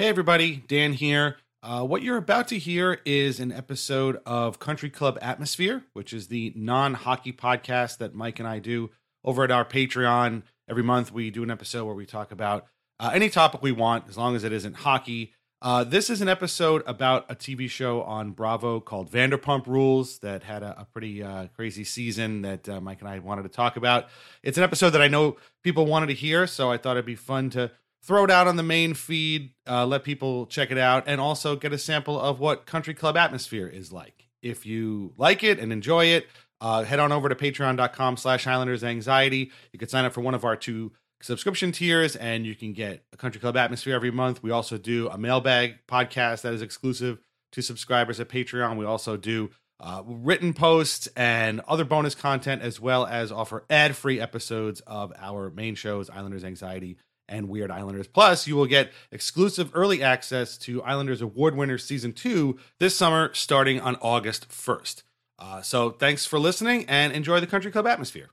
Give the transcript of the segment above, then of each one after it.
Hey, everybody, Dan here. Uh, what you're about to hear is an episode of Country Club Atmosphere, which is the non hockey podcast that Mike and I do over at our Patreon. Every month, we do an episode where we talk about uh, any topic we want, as long as it isn't hockey. Uh, this is an episode about a TV show on Bravo called Vanderpump Rules that had a, a pretty uh, crazy season that uh, Mike and I wanted to talk about. It's an episode that I know people wanted to hear, so I thought it'd be fun to throw it out on the main feed, uh, let people check it out, and also get a sample of what Country Club Atmosphere is like. If you like it and enjoy it, uh, head on over to patreon.com slash Islanders Anxiety. You can sign up for one of our two subscription tiers and you can get a country club atmosphere every month we also do a mailbag podcast that is exclusive to subscribers at patreon we also do uh, written posts and other bonus content as well as offer ad-free episodes of our main shows islanders anxiety and weird islanders. Plus you will get exclusive early access to islanders award winners season 2 this summer starting on august 1st uh, so thanks for listening and enjoy the country club atmosphere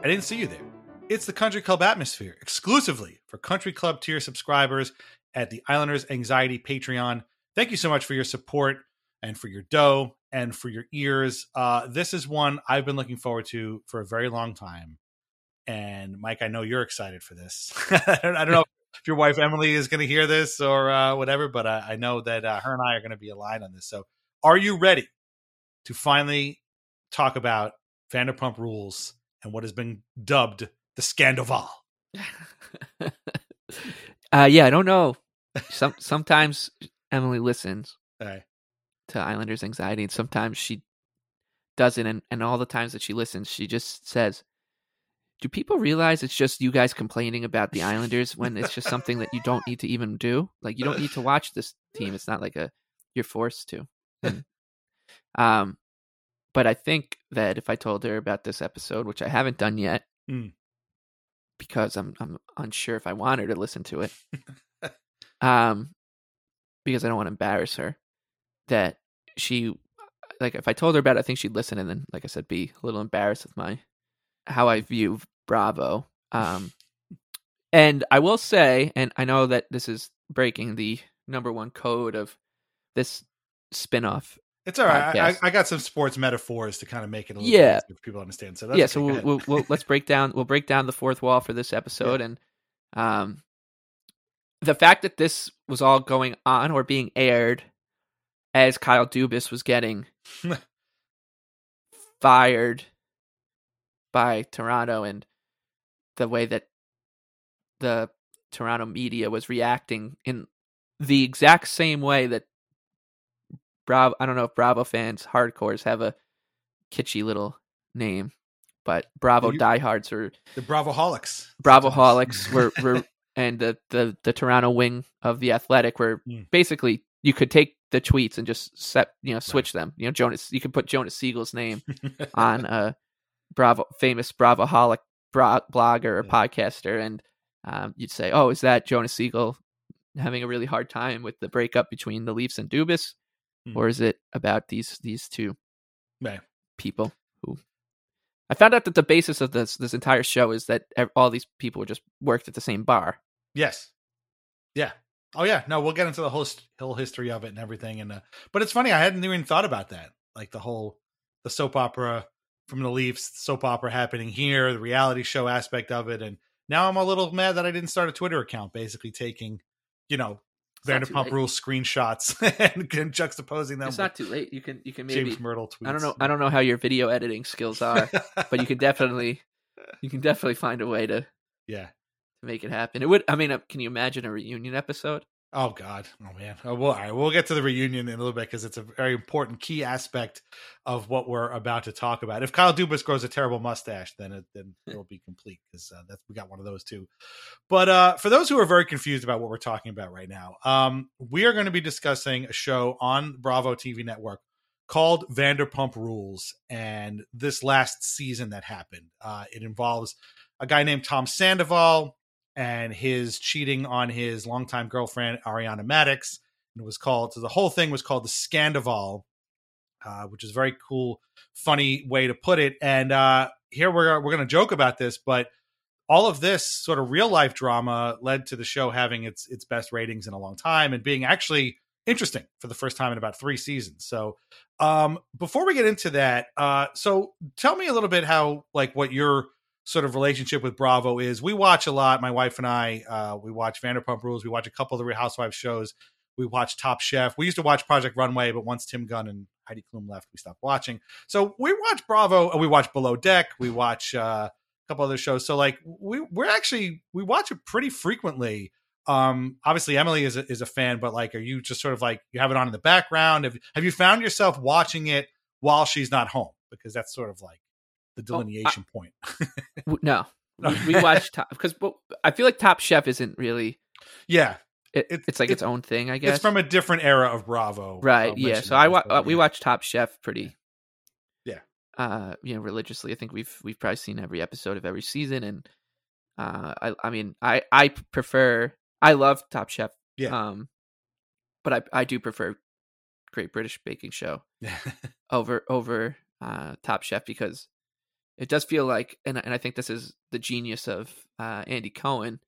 I didn't see you there. It's the Country Club Atmosphere exclusively for Country Club tier subscribers at the Islanders Anxiety Patreon. Thank you so much for your support and for your dough and for your ears. Uh, this is one I've been looking forward to for a very long time. And Mike, I know you're excited for this. I don't know if your wife Emily is going to hear this or uh, whatever, but I, I know that uh, her and I are going to be aligned on this. So, are you ready to finally talk about Vanderpump Rules and what has been dubbed the Scandoval? uh, yeah, I don't know. Some sometimes Emily listens Hey. to Islanders anxiety, and sometimes she doesn't. And, and all the times that she listens, she just says, "Do people realize it's just you guys complaining about the Islanders when it's just something that you don't need to even do? Like you don't need to watch this team. It's not like a you're forced to." And, um, but I think that if I told her about this episode, which I haven't done yet, Mm. because I'm I'm unsure if I want her to listen to it, um, because I don't want to embarrass her, that she like if I told her about it, I think she'd listen and then, like I said, be a little embarrassed with my how I view Bravo. Um, and I will say, and I know that this is breaking the number one code of this spin-off It's all right. I, I, got some sports metaphors to kind of make it a little Yeah. easier for people to understand. So that's yeah okay. so we'll, we'll, we'll let's break down we'll break down the fourth wall for this episode and um the fact that this was all going on or being aired as kyle dubas was getting fired by toronto and the way that the toronto media was reacting in the exact same way that bravo i don't know if bravo fans hardcores have a kitschy little name but bravo You- diehards or the Bravo Bravoholics. Bravoholics were, were and the, the the Toronto wing of the Athletic were Mm. basically you could take the tweets and just set you know switch them. You know Jonas you could put Jonas Siegel's name on a Bravo famous Bravoholic bro- blogger or Yeah. podcaster and um, you'd say oh is that Jonas Siegel having a really hard time with the breakup between the Leafs and Dubas Mm. or is it about these these two Right. people who I found out that the basis of this this entire show is that all these people just worked at the same bar. Yes. Yeah. Oh yeah. No, we'll get into the whole whole history of it and everything. And uh, but it's funny. I hadn't even thought about that. Like the whole the soap opera from the Leafs, soap opera happening here, the reality show aspect of it, and now I'm a little mad that I didn't start a Twitter account, basically taking, you know, It's not too Vanderpump. Rules screenshots and, and juxtaposing them. It's not too late. You can you can maybe James Mirtle tweets. I don't know I don't know how your video editing skills are, but you can definitely you can definitely find a way to yeah to make it happen. It would I mean uh, can you imagine a reunion episode? Oh God, oh man. Oh, well, all right, we'll get to the reunion in a little bit because it's a very important key aspect of what we're about to talk about. If Kyle Dubas grows a terrible mustache, then it then it'll be complete because uh, that's we got one of those too. But uh, for those who are very confused about what we're talking about right now, um, we are going to be discussing a show on Bravo TV network called Vanderpump Rules, and this last season that happened, uh, it involves a guy named Tom Sandoval and his cheating on his longtime girlfriend Ariana Madix, And it was called so the whole thing was called the Scandoval, uh, which is a very cool, funny way to put it. And uh, here we're we're going to joke about this, but all of this sort of real life drama led to the show having its its best ratings in a long time and being actually interesting for the first time in about three seasons. So, um, before we get into that, uh, so tell me a little bit how like what your sort of relationship with Bravo is. We watch a lot. My wife and I, uh, we watch Vanderpump Rules. We watch a couple of the Real Housewives shows. We watch Top Chef. We used to watch Project Runway, but once Tim Gunn and Heidi Klum left, we stopped watching. So we watch Bravo. And we watch Below Deck. We watch uh, a couple other shows. So like we we're actually we watch it pretty frequently. Um, obviously Emily is a, is a fan, but like, are you just sort of like you have it on in the background? Have have you found yourself watching it while she's not home? Because that's sort of like the delineation oh, I, point. no, we, we watch top because I feel like Top Chef isn't really. Yeah, it, it's like its, its, own thing. I guess it's from a different era of Bravo, right? yeah, so I wa- uh, we watch Top Chef pretty. Yeah. Uh, you know, religiously. I think we've we've probably seen every episode of every season, and uh, I I mean, I I prefer. I love Top Chef. Yeah. Um, but I I do prefer Great British Baking Show over over uh Top Chef because it does feel like, and and I think this is the genius of uh, Andy Cohen,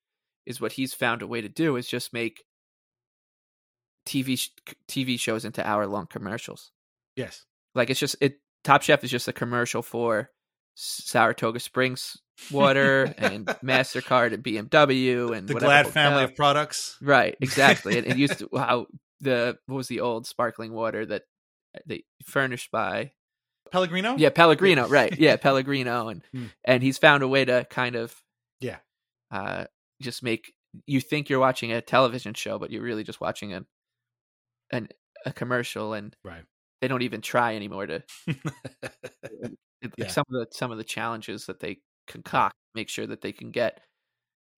is what he's found a way to do is just make TV sh- TV shows into hour long commercials. Yes, like it's just it. Top Chef is just a commercial for Saratoga Springs water and Mastercard and BMW and the Glad family of products. Right, exactly. it, it used to how the what was the old sparkling water that they furnished by Pellegrino? Yeah, Pellegrino, right. Yeah, Pellegrino and Hmm. and he's found a way to kind of Yeah. uh just make you think you're watching a television show but you're really just watching an an a commercial and Right. they don't even try anymore to like Yeah. some of the some of the challenges that they concoct make sure that they can get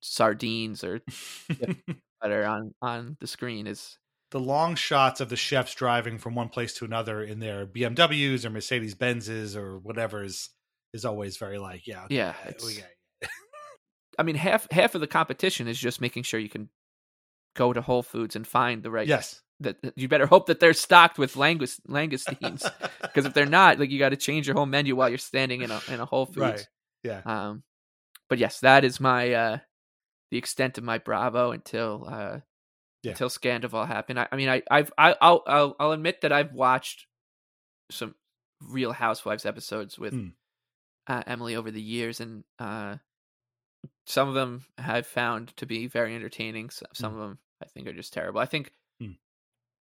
sardines or butter on on the screen is the long shots of the chefs driving from one place to another in their BMWs or Mercedes Benzes or whatever is is always very like yeah okay, Yeah, got- I mean half half of the competition is just making sure you can go to Whole Foods and find the right yes. that you better hope that they're stocked with langus langoustines because if they're not, like you got to change your whole menu while you're standing in a in a Whole Foods. right yeah. Um, but yes, that is my uh the extent of my Bravo until uh Yeah. until Scandoval happened. I, I mean, I I've I, I'll, I'll I'll admit that I've watched some Real Housewives episodes with Hmm. uh, Emily over the years, and uh some of them I've found to be very entertaining. So, some of them I think are just terrible. I think Hmm.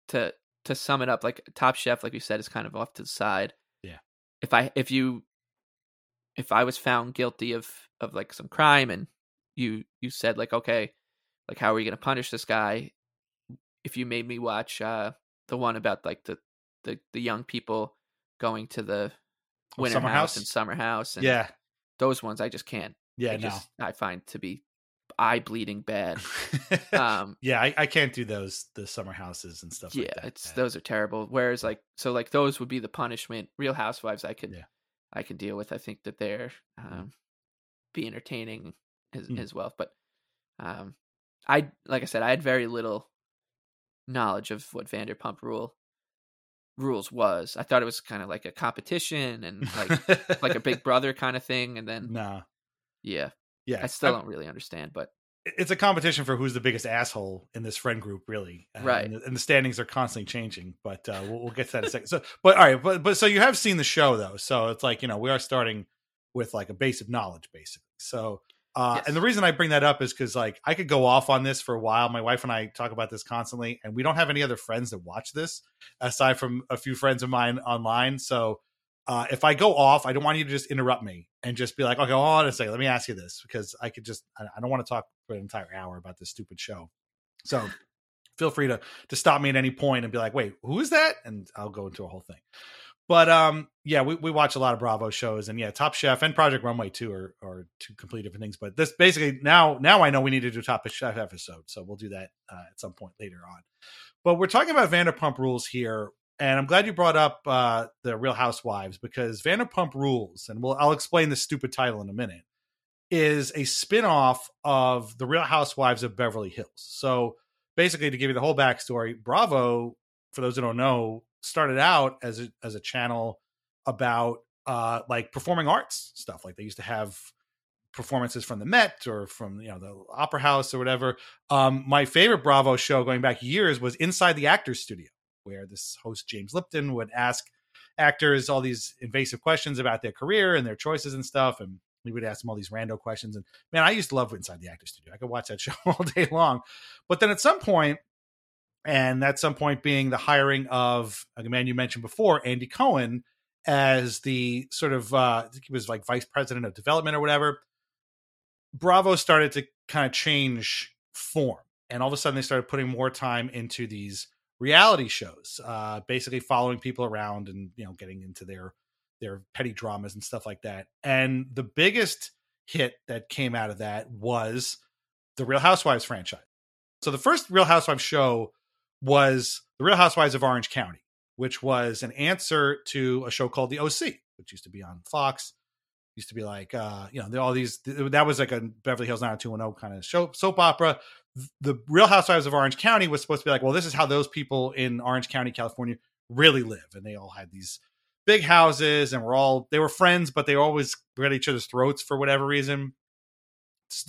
to to sum it up, like Top Chef, like we said, is kind of off to the side. Yeah. If I if you if I was found guilty of of like some crime and you you said like okay, like how are we going to punish this guy? If you made me watch uh the one about like the the the young people going to the Oh, winter Summer house House? and summer house and yeah those ones I just can't. yeah I no just I find to be eye bleeding bad. Um yeah I, I can't do those the summer houses and stuff yeah, like that. it's Yeah. those are terrible. Whereas like so like those would be the punishment. Real Housewives I could Yeah. I can deal with. I think that they're um be entertaining as Mm. as well. But um I like I said, I had very little knowledge of what Vanderpump Rule rules was. I thought it was kind of like a competition and like like a big brother kind of thing. And then nah, yeah, yeah I still I'm- don't really understand. But it's a competition for who's the biggest asshole in this friend group, really. Uh, Right. And the, and the standings are constantly changing, but uh, we'll, we'll get to that in a second. So, but all right, but but so you have seen the show though, so it's like you know we are starting with like a base of knowledge, basically. So, uh, Yes. and the reason I bring that up is because like I could go off on this for a while. My wife and I talk about this constantly, and we don't have any other friends that watch this aside from a few friends of mine online. So. Uh, if I go off, I don't want you to just interrupt me and just be like, okay, hold on a second. Let me ask you this because I could just, I, I don't want to talk for an entire hour about this stupid show. So feel free to to stop me at any point and be like, wait, who is that? And I'll go into a whole thing. But um, yeah, we, we watch a lot of Bravo shows, and yeah, Top Chef and Project Runway too are are two completely different things. But this basically now now I know we need to do Top Chef episode, so we'll do that uh, at some point later on. But we're talking about Vanderpump Rules here, and I'm glad you brought up uh, the Real Housewives because Vanderpump Rules, and we'll I'll explain the stupid title in a minute, is a spin-off of the Real Housewives of Beverly Hills. So basically, to give you the whole backstory, Bravo, for those who don't know, started out as a, as a channel about uh, like performing arts stuff. Like they used to have performances from the Met or from you know the Opera House or whatever. Um, my favorite Bravo show going back years was Inside the Actors Studio, where this host James Lipton would ask actors all these invasive questions about their career and their choices and stuff, and we would ask them all these rando questions. And man, I used to love Inside the Actors Studio. I could watch that show all day long. But then at some point, and at some point being the hiring of a man you mentioned before, Andy Cohen, as the sort of uh, he was like vice president of development or whatever. Bravo started to kind of change form, and all of a sudden they started putting more time into these reality shows, uh, basically following people around and you know getting into their their petty dramas and stuff like that. And the biggest hit that came out of that was the Real Housewives franchise. So the first Real Housewives show was The Real Housewives of Orange County, which was an answer to a show called The OC, which used to be on Fox. Used to be like, uh, you know, all these. That was like a Beverly Hills 90210 kind of show, soap opera. The Real Housewives of Orange County was supposed to be like, well, this is how those people in Orange County, California, really live, and they all had these big houses, and were all they were friends, but they always were at each other's throats for whatever reason.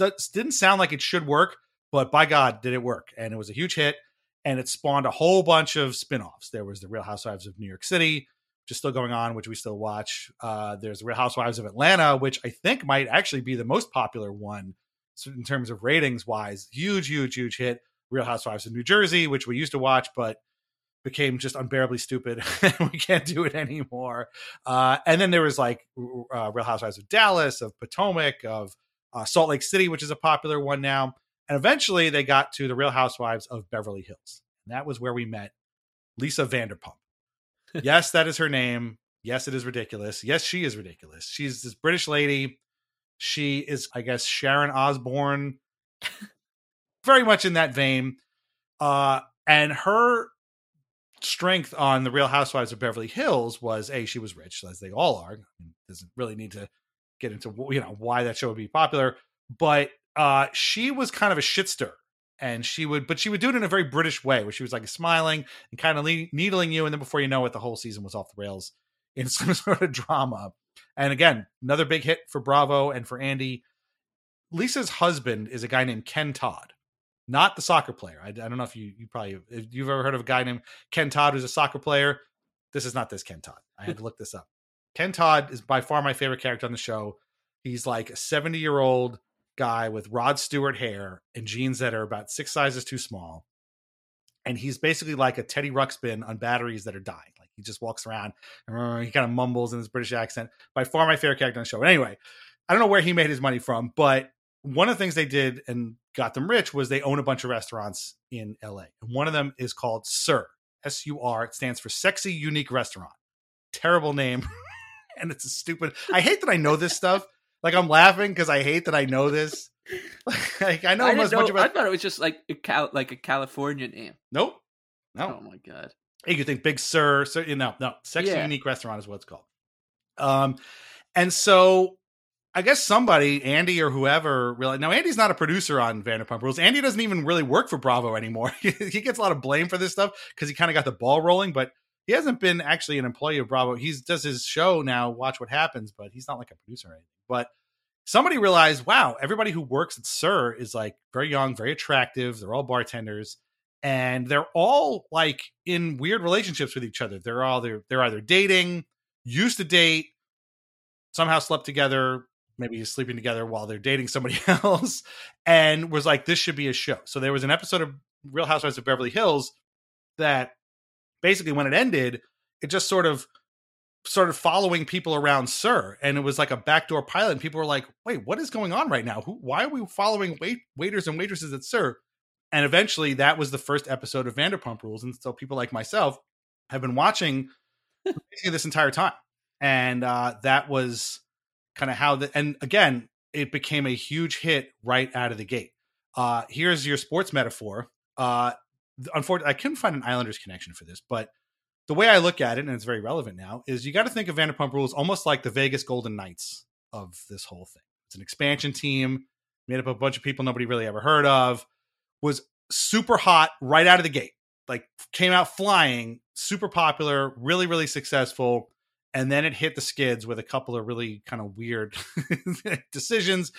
It didn't sound like it should work, but by God, did it work? And it was a huge hit and it spawned a whole bunch of spin-offs. There was the Real Housewives of New York City, which is still going on, which we still watch. Uh, there's the Real Housewives of Atlanta, which I think might actually be the most popular one in terms of ratings wise. Huge, huge, huge hit. Real Housewives of New Jersey, which we used to watch, but became just unbearably stupid. and we can't do it anymore. Uh, and then there was like uh, Real Housewives of Dallas, of Potomac, of uh, Salt Lake City, which is a popular one now. And eventually they got to the Real Housewives of Beverly Hills. And that was where we met Lisa Vanderpump. yes, that is her name. Yes, it is ridiculous. Yes, she is ridiculous. She's this British lady. She is, I guess, Sharon Osbourne, very much in that vein. Uh, and her strength on the Real Housewives of Beverly Hills was a she was rich, as they all are. Doesn't really need to get into you know why that show would be popular, but uh, she was kind of a shitster and she would but she would do it in a very british way where she was like smiling and kind of le- needling you and then before you know it the whole season was off the rails in some sort of drama. And again another big hit for bravo and for andy. Lisa's husband is a guy named ken todd not the soccer player. I, I don't know if you you probably if you've ever heard of a guy named ken todd who's a soccer player. This is not this ken todd. I had to look this up. Ken todd is by far my favorite character on the show. He's like a 70 year old guy with Rod Stewart hair and jeans that are about six sizes too small. And he's basically like a Teddy Ruxpin on batteries that are dying. Like he just walks around and he kind of mumbles in his British accent. By far my favorite character on the show. But anyway, I don't know where he made his money from, but one of the things they did and got them rich was they own a bunch of restaurants in LA. And one of them is called SUR, S U R. It stands for Sexy Unique Restaurant. Terrible name. and it's a stupid. I hate that I know this stuff like I'm laughing because I hate that I know this. like I know I, much, know, much about. I thought it was just like a Cal, like a California name. Nope. No. Oh my god. Hey, you think Big Sur? Sir, you know, no. Sexy Yeah. Unique Restaurant is what it's called. Um, and so I guess somebody, Andy or whoever, really. Now Andy's not a producer on Vanderpump Rules. Andy doesn't even really work for Bravo anymore. he gets a lot of blame for this stuff because he kind of got the ball rolling, but he hasn't been actually an employee of Bravo. He does his show now, Watch What Happens, but he's not like a producer or anything. But somebody realized, wow, everybody who works at SUR is like very young, very attractive. They're all bartenders, and they're all like in weird relationships with each other. They're all they're they're either dating, used to date, somehow slept together, maybe sleeping together while they're dating somebody else, and was like, this should be a show. So there was an episode of Real Housewives of Beverly Hills that basically when it ended, it just sort of started following people around SUR, and it was like a backdoor pilot. And people were like, "Wait, what is going on right now? Who? Why are we following wait waiters and waitresses at SUR?" and eventually that was the first episode of Vanderpump Rules, and so people like myself have been watching this entire time, and uh, that was kind of how the and again it became a huge hit right out of the gate. Uh, here's your sports metaphor. Uh, unfortunately, I couldn't find an Islanders connection for this, but the way I look at it, and it's very relevant now, is you got to think of Vanderpump Rules almost like the Vegas Golden Knights of this whole thing. It's an expansion team made up of a bunch of people nobody really ever heard of. Was super hot right out of the gate. Like came out flying, super popular, really really successful, and then it hit the skids with a couple of really kind of weird decisions.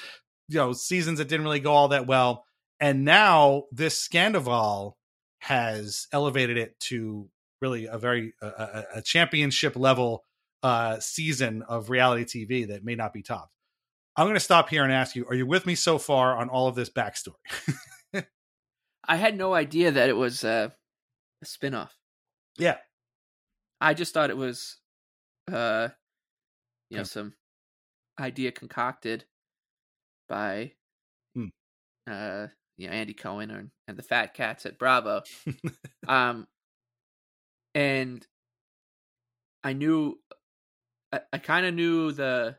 You know, seasons that didn't really go all that well, and now this Scandoval has elevated it to really a very a, a championship level uh, season of reality TV that may not be topped. I'm going to stop here and ask you: Are you with me so far on all of this backstory? I had no idea that it was uh, a spinoff. Yeah, I just thought it was, uh, you know, some idea concocted by, Hmm. uh, you know, Andy Cohen or, and the Fat Cats at Bravo. um, and I knew, I, I kind of knew the,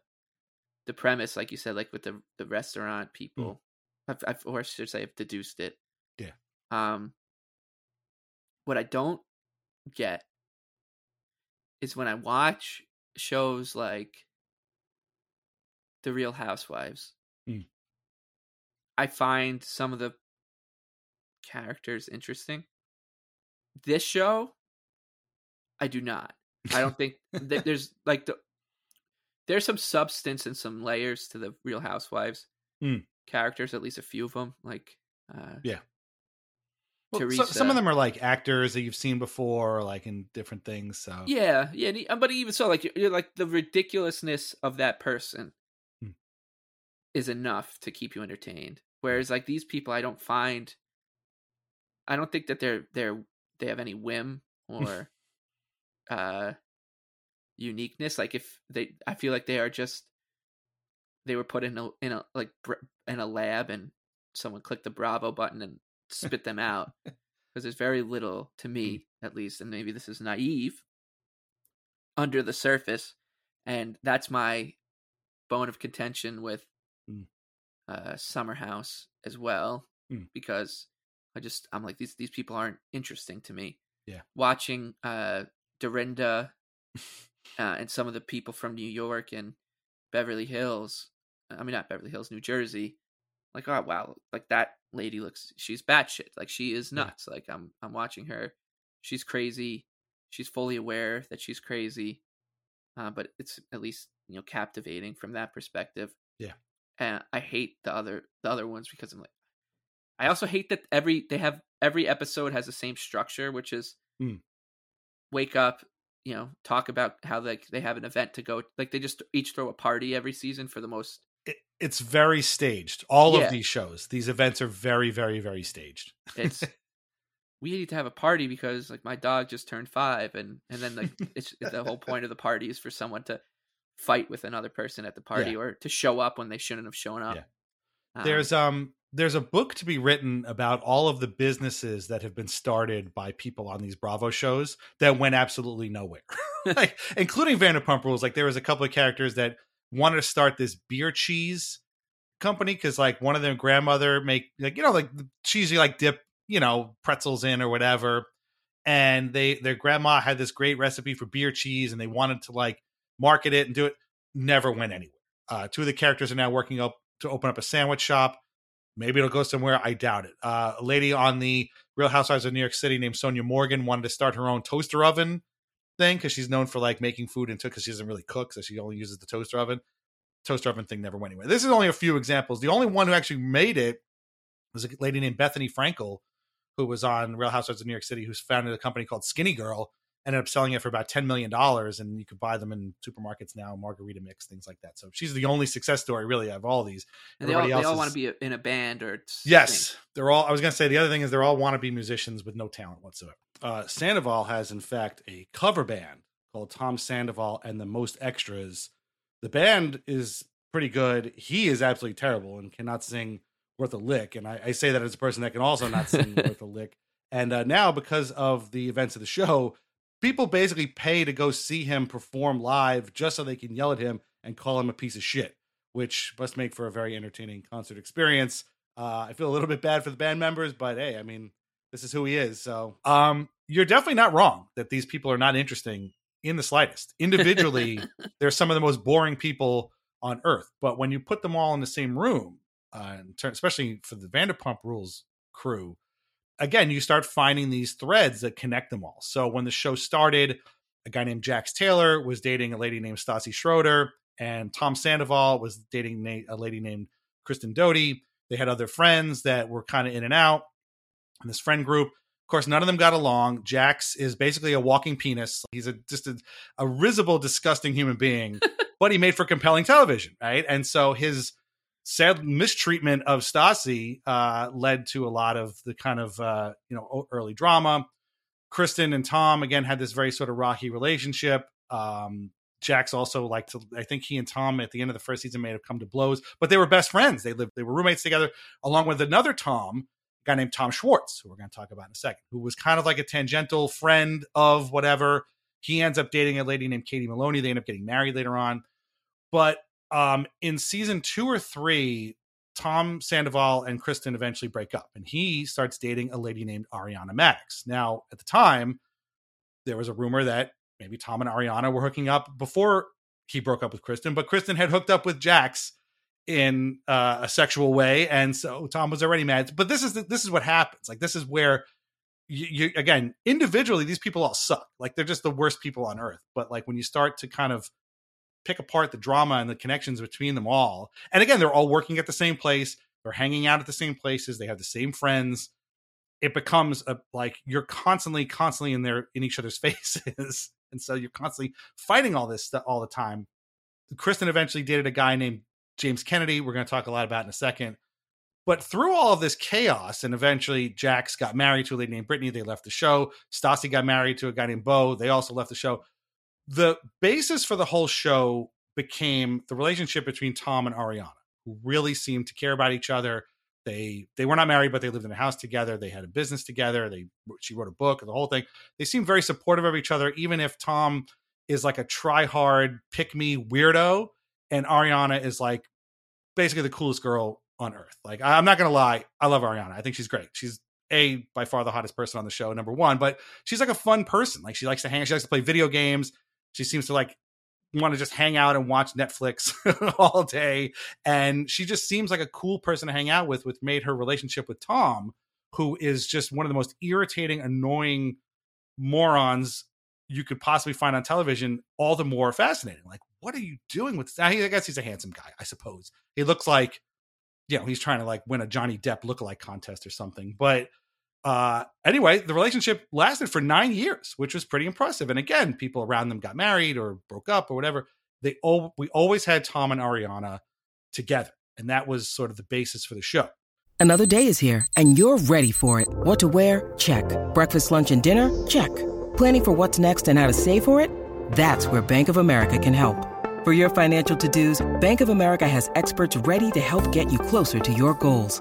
the premise, like you said, like with the the restaurant people. I've, I've, or I should say, I've deduced it. Yeah. Um. What I don't get is when I watch shows like The Real Housewives. Mm. I find some of the characters interesting. This show, I do not. I don't think th- there's like the there's some substance and some layers to the Real Housewives Mm. characters. At least a few of them, like uh, Well, so- some of them are like actors that you've seen before, like in different things. So Yeah, yeah, but even so, like you're, you're like the ridiculousness of that person Hmm. is enough to keep you entertained. Whereas like these people, I don't find, I don't think that they're they're they have any whim or uh uniqueness. Like if they, I feel like they are just they were put in a in a like in a lab and someone clicked the Bravo button and spit them out because there's very little to me at least, and maybe this is naive under the surface, and that's my bone of contention with Mm. uh, Summer House as well, Mm. because I just I'm like these these people aren't interesting to me. Yeah. watching uh, Dorinda uh, and some of the people from New York and Beverly Hills. I mean, not Beverly Hills, New Jersey. Like, oh wow, like that lady looks. She's batshit. Like she is nuts. Like I'm, I'm watching her. She's crazy. She's fully aware that she's crazy. Uh, but it's at least you know captivating from that perspective. Yeah. And I hate the other the other ones because I'm like, I also hate that every they have every episode has the same structure, which is Mm. Wake up, you know, talk about how like they have an event to go. Like they just each throw a party every season for the most. it, it's very staged. All Yeah. of these shows, these events are very, very, very staged. It's we need to have a party because like my dog just turned five, and and then like it's the whole point of the party is for someone to fight with another person at the party Yeah. or to show up when they shouldn't have shown up. Yeah. Um, There's um there's a book to be written about all of the businesses that have been started by people on these Bravo shows that went absolutely nowhere. like including Vanderpump Rules. Like there was a couple of characters that wanted to start this beer cheese company because like one of their grandmother make like you know like the cheesy like dip you know pretzels in or whatever and they their grandma had this great recipe for beer cheese and they wanted to like market it and do it never went anywhere uh two of the characters are now working up to open up a sandwich shop maybe it'll go somewhere i doubt it. Uh a lady on the real housewives of new york city named sonja morgan wanted to start her own toaster oven thing because she's known for like making food into because she doesn't really cook so she only uses the toaster oven. Toaster oven thing never went anywhere. This is only a few examples. The only one who actually made it was a lady named bethenny frankel who was on real housewives of new york city who's founded a company called skinny girl ended up selling it for about $10 million and you could buy them in supermarkets now margarita mix things like that so she's the only success story really of all these and they all, everybody they all else want to be in a band or. Yes, they're all. I was going to say the other thing is they're all wannabe musicians with no talent whatsoever. Uh, Sandoval has, in fact, a cover band called Tom Sandoval and the Most Extras. The band is pretty good. He is absolutely terrible and cannot sing worth a lick. And I, I say that as a person that can also not sing worth a lick. And uh, now, because of the events of the show, people basically pay to go see him perform live just so they can yell at him and call him a piece of shit, which must make for a very entertaining concert experience. Uh, I feel a little bit bad for the band members, but hey, I mean, this is who he is. So, um, you're definitely not wrong that these people are not interesting in the slightest. Individually, they're some of the most boring people on earth. But when you put them all in the same room, uh, especially for the Vanderpump Rules crew, again, you start finding these threads that connect them all. So when the show started, a guy named Jax Taylor was dating a lady named Stassi Schroeder, and Tom Sandoval was dating a lady named Kristen Doute. They had other friends that were kind of in and out in this friend group. Of course, none of them got along. Jax is basically a walking penis. He's a just a, a risible, disgusting human being, but he made for compelling television, right? And so his sad mistreatment of Stassi uh, led to a lot of the kind of uh, you know early drama. Kristen and Tom again had this very sort of rocky relationship. Um, Jax also like to. I think he and Tom at the end of the first season may have come to blows, but they were best friends. They lived. They were roommates together, along with another Tom, a guy named Tom Schwartz, who we're going to talk about in a second, who was kind of like a tangential friend of whatever. He ends up dating a lady named Katie Maloney. They end up getting married later on, but um, in season two or three, Tom Sandoval and Kristen eventually break up, and he starts dating a lady named Ariana Madix. Now, at the time, there was a rumor that maybe Tom and Ariana were hooking up before he broke up with Kristen, but Kristen had hooked up with Jax in uh, a sexual way, and so Tom was already mad. But this is the, this is what happens. Like this is where you, you again individually these people all suck. Like they're just the worst people on earth. But like when you start to kind of pick apart the drama and the connections between them all. And again, they're all working at the same place. They're hanging out at the same places. They have the same friends. It becomes a like you're constantly, constantly in their in each other's faces, and so you're constantly fighting all this stuff all the time. Kristen eventually dated a guy named James Kennedy. We're going to talk a lot about in a second. But through all of this chaos, and eventually Jax got married to a lady named Brittany. They left the show. Stassi got married to a guy named Beau. They also left the show the basis for the whole show became the relationship between Tom and Ariana, who really seemed to care about each other. They they were not married, but they lived in a house together. They had a business together. They she wrote a book, the whole thing. They seemed very supportive of each other, even if Tom is like a try hard, pick me weirdo, and Ariana is like basically the coolest girl on earth. Like I'm not gonna lie, I love Ariana. I think she's great. She's a by far the hottest person on the show, number one. But she's like a fun person. Like she likes to hang. She likes to play video games. She seems to like want to just hang out and watch Netflix all day. And she just seems like a cool person to hang out with, which made her relationship with Tom, who is just one of the most irritating, annoying morons you could possibly find on television, all the more fascinating. Like, what are you doing with this? I guess he's a handsome guy, I suppose. He looks like, you know, he's trying to like win a Johnny Depp lookalike contest or something. But uh, anyway, the relationship lasted for nine years, which was pretty impressive. And again, people around them got married or broke up or whatever. They all we always had Tom and Ariana together, and that was sort of the basis for the show. Another day is here, and you're ready for it. What to wear? Check. Breakfast, lunch, and dinner? Check. Planning for what's next and how to save for it? That's where Bank of America can help. For your financial to-dos, Bank of America has experts ready to help get you closer to your goals.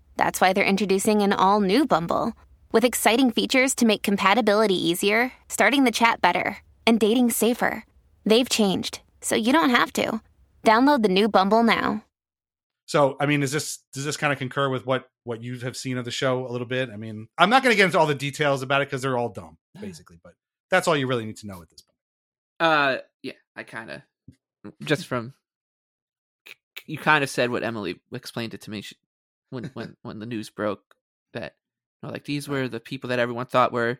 That's why they're introducing an all new Bumble with exciting features to make compatibility easier, starting the chat better, and dating safer. They've changed, so you don't have to. Download the new Bumble now. So, I mean, is this does this kind of concur with what what you have seen of the show a little bit? I mean, I'm not going to get into all the details about it because they're all dumb, basically. But that's all you really need to know at this point. Uh, yeah, I kind of just from you kind of said what Emily explained it to me. She, when when when the news broke that you know, like these were the people that everyone thought were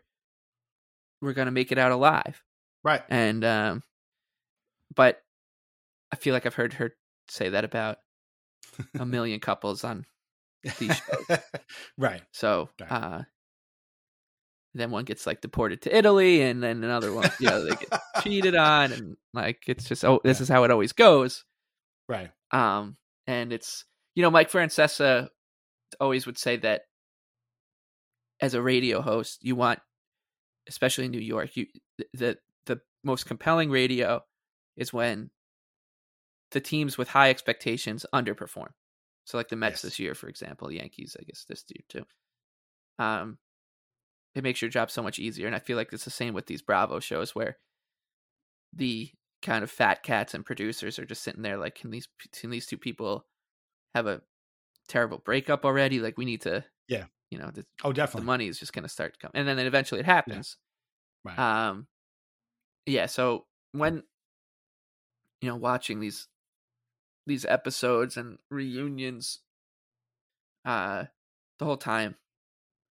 were going to make it out alive. Right. And um but I feel like I've heard her say that about a million couples on these shows. right. So, Right. uh, then one gets like deported to Italy, and then another one, you know, they get cheated on, and like it's just oh, this Yeah. is how it always goes. Right. Um, and it's you know, Mike Francesa always would say that as a radio host, you want, especially in New York, you the the most compelling radio is when the teams with high expectations underperform. So, like the Mets Yes. this year, for example, Yankees, I guess this year too. Um, it makes your job so much easier, and I feel like it's the same with these Bravo shows where the kind of fat cats and producers are just sitting there like, can these can these two people have a terrible breakup already? Like, we need to, Yeah. you know, the, Oh, the definitely. money is just going to start to come, and then eventually it happens. Right. Um, yeah. So when you know watching these these episodes and reunions, uh, the whole time.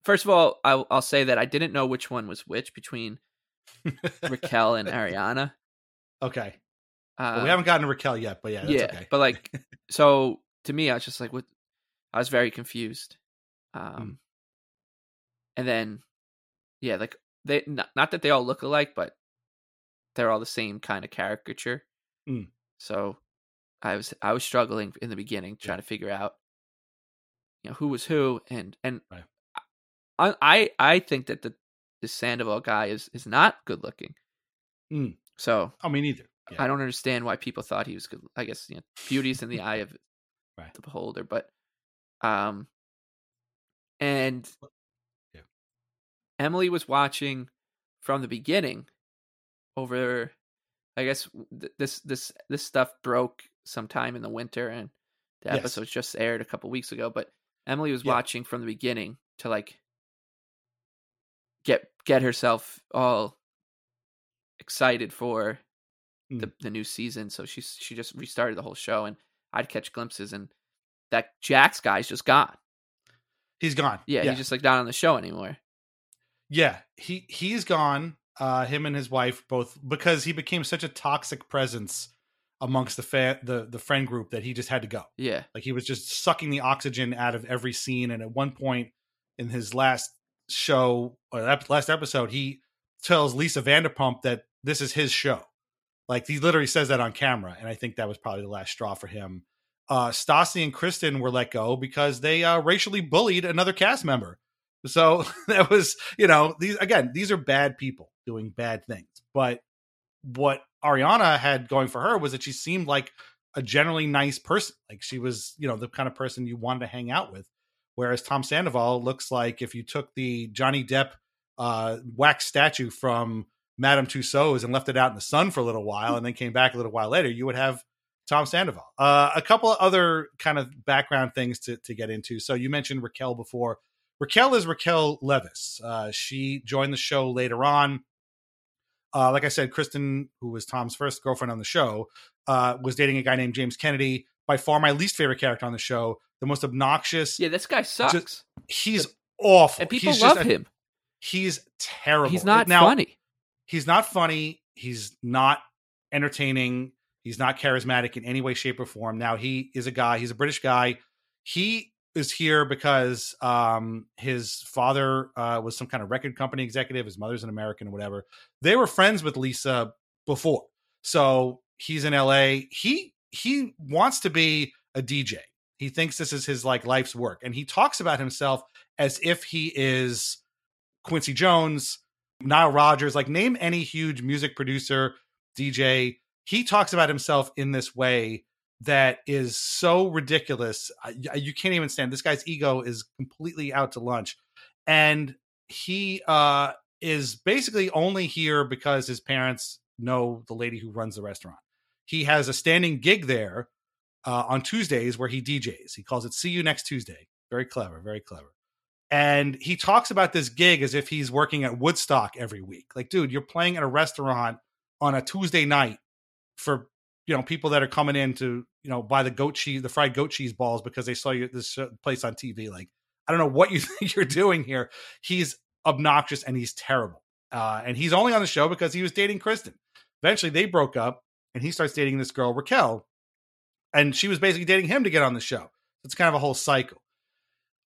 First of all, I'll, I'll say that I didn't know which one was which between Raquel and Ariana. okay. Uh, Well, we haven't gotten to Raquel yet, but yeah, that's yeah, okay. but like, so to me, I was just like, what? I was very confused. Hmm. Um, and then, yeah, like they not, not that they all look alike, but they're all the same kind of caricature. Mm. So I was I was struggling in the beginning trying to figure out, you know, who was who, and and Right. I I I think that the the Sandoval guy is is not good looking. Mm. So I mean either. Yeah. I don't understand why people thought he was good. I guess you know, beauty's in the eye of Right. the beholder, but um, and Yeah. Emily was watching from the beginning. Over, I guess th- this this this stuff broke sometime in the winter, and the Yes. episodes just aired a couple weeks ago. But Emily was Yeah. watching from the beginning to like get get herself all excited for Mm. the the new season. So she she just restarted the whole show, and I'd catch glimpses, and that Jax guy's just gone. He's gone. Yeah, yeah. he's just like not on the show anymore. Yeah, he he's gone. Uh, him and his wife both because he became such a toxic presence amongst the fan the the friend group that he just had to go. Yeah, Like he was just sucking the oxygen out of every scene. And at one point in his last show or ep- last episode, he tells Lisa Vanderpump that this is his show. Like he literally says that on camera, and I think that was probably the last straw for him. Uh, Stassi and Kristen were let go because they uh, racially bullied another cast member. So that was, you know, these again, these are bad people doing bad things. But what Ariana had going for her was that she seemed like a generally nice person. Like she was, you know, the kind of person you wanted to hang out with. Whereas Tom Sandoval looks like if you took the Johnny Depp uh, wax statue from Madame Tussauds and left it out in the sun for a little while and then came back a little while later, you would have Tom Sandoval. Uh, a couple of other kind of background things to, to get into. So you mentioned Raquel before. Raquel is Raquel Leviss. Uh, she joined the show later on. Uh, like I said, Kristen, who was Tom's first girlfriend on the show, uh, was dating a guy named James Kennedy. By far, my least favorite character on the show. The most obnoxious. yeah, this guy sucks, He's awful. and people He's just love a- him. He's terrible. He's not now, funny. He's not funny. He's not entertaining. He's not charismatic in any way, shape, or form. Now he is a guy. He's a British guy. He is here because um, his father uh, was some kind of record company executive. His mother's an American or whatever. They were friends with Lisa before, so he's in L.A. He he wants to be a DJ. He thinks this is his like life's work, and he talks about himself as if he is Quincy Jones, Nile Rodgers, like name any huge music producer, DJ. He talks about himself in this way that is so ridiculous. You can't even stand. This guy's ego is completely out to lunch, and he uh, is basically only here because his parents know the lady who runs the restaurant. He has a standing gig there uh, on Tuesdays where he DJs. He calls it "See You Next Tuesday." Very clever, very clever and he talks about this gig as if he's working at Woodstock every week. Like, dude, you're playing at a restaurant on a Tuesday night for you know people that are coming in to you know buy the goat cheese, the fried goat cheese balls because they saw you at this uh, place on TV. Like, I don't know what you think you're doing here. He's obnoxious and he's terrible. Uh, and he's only on the show because he was dating Kristen. Eventually, they broke up, and he starts dating this girl Raquel, and she was basically dating him to get on the show. It's kind of a whole cycle.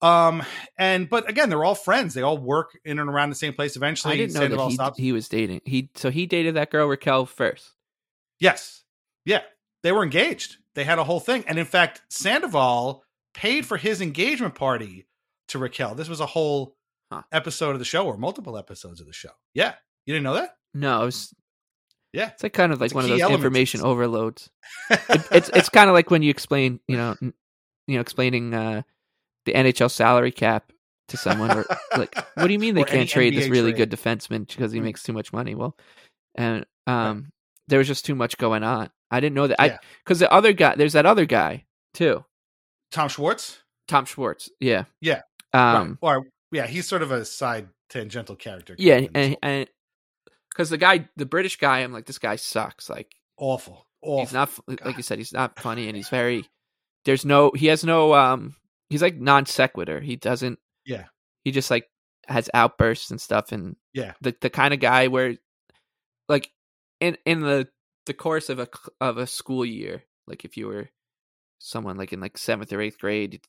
Um, and but again, they're all friends. They all work in and around the same place. Eventually, I didn't know Sandoval that he, stops. he was dating. He so he dated that girl Raquel first. Yes. Yeah. They were engaged. They had a whole thing. And in fact, Sandoval paid for his engagement party to Raquel. This was a whole Huh. episode of the show or multiple episodes of the show. Yeah. You didn't know that? No, it was Yeah. it's like kind of like one of those element information overloads. It, it's it's kind of like when you explain, you know, n- you know, explaining uh, the NHL salary cap to someone, or like, what do you mean they Or can't trade this really trade. good defenseman because he Mm. makes too much money? Well, and um, there was just too much going on. I didn't know that. I Yeah. because the other guy, there's that other guy too, Tom Schwartz? Tom Schwartz. Yeah, Yeah. Um, Right. Or yeah, he's sort of a side tangential character. yeah, and because the guy, the British guy, I'm like, this guy sucks. Like awful. Awful. he's not like you said he's not funny and he's very there's no he has no um he's like non sequitur he doesn't Yeah. he just like has outbursts and stuff and Yeah. the the kind of guy where like in in the the course of a of a school year like if you were someone like in like seventh or eighth grade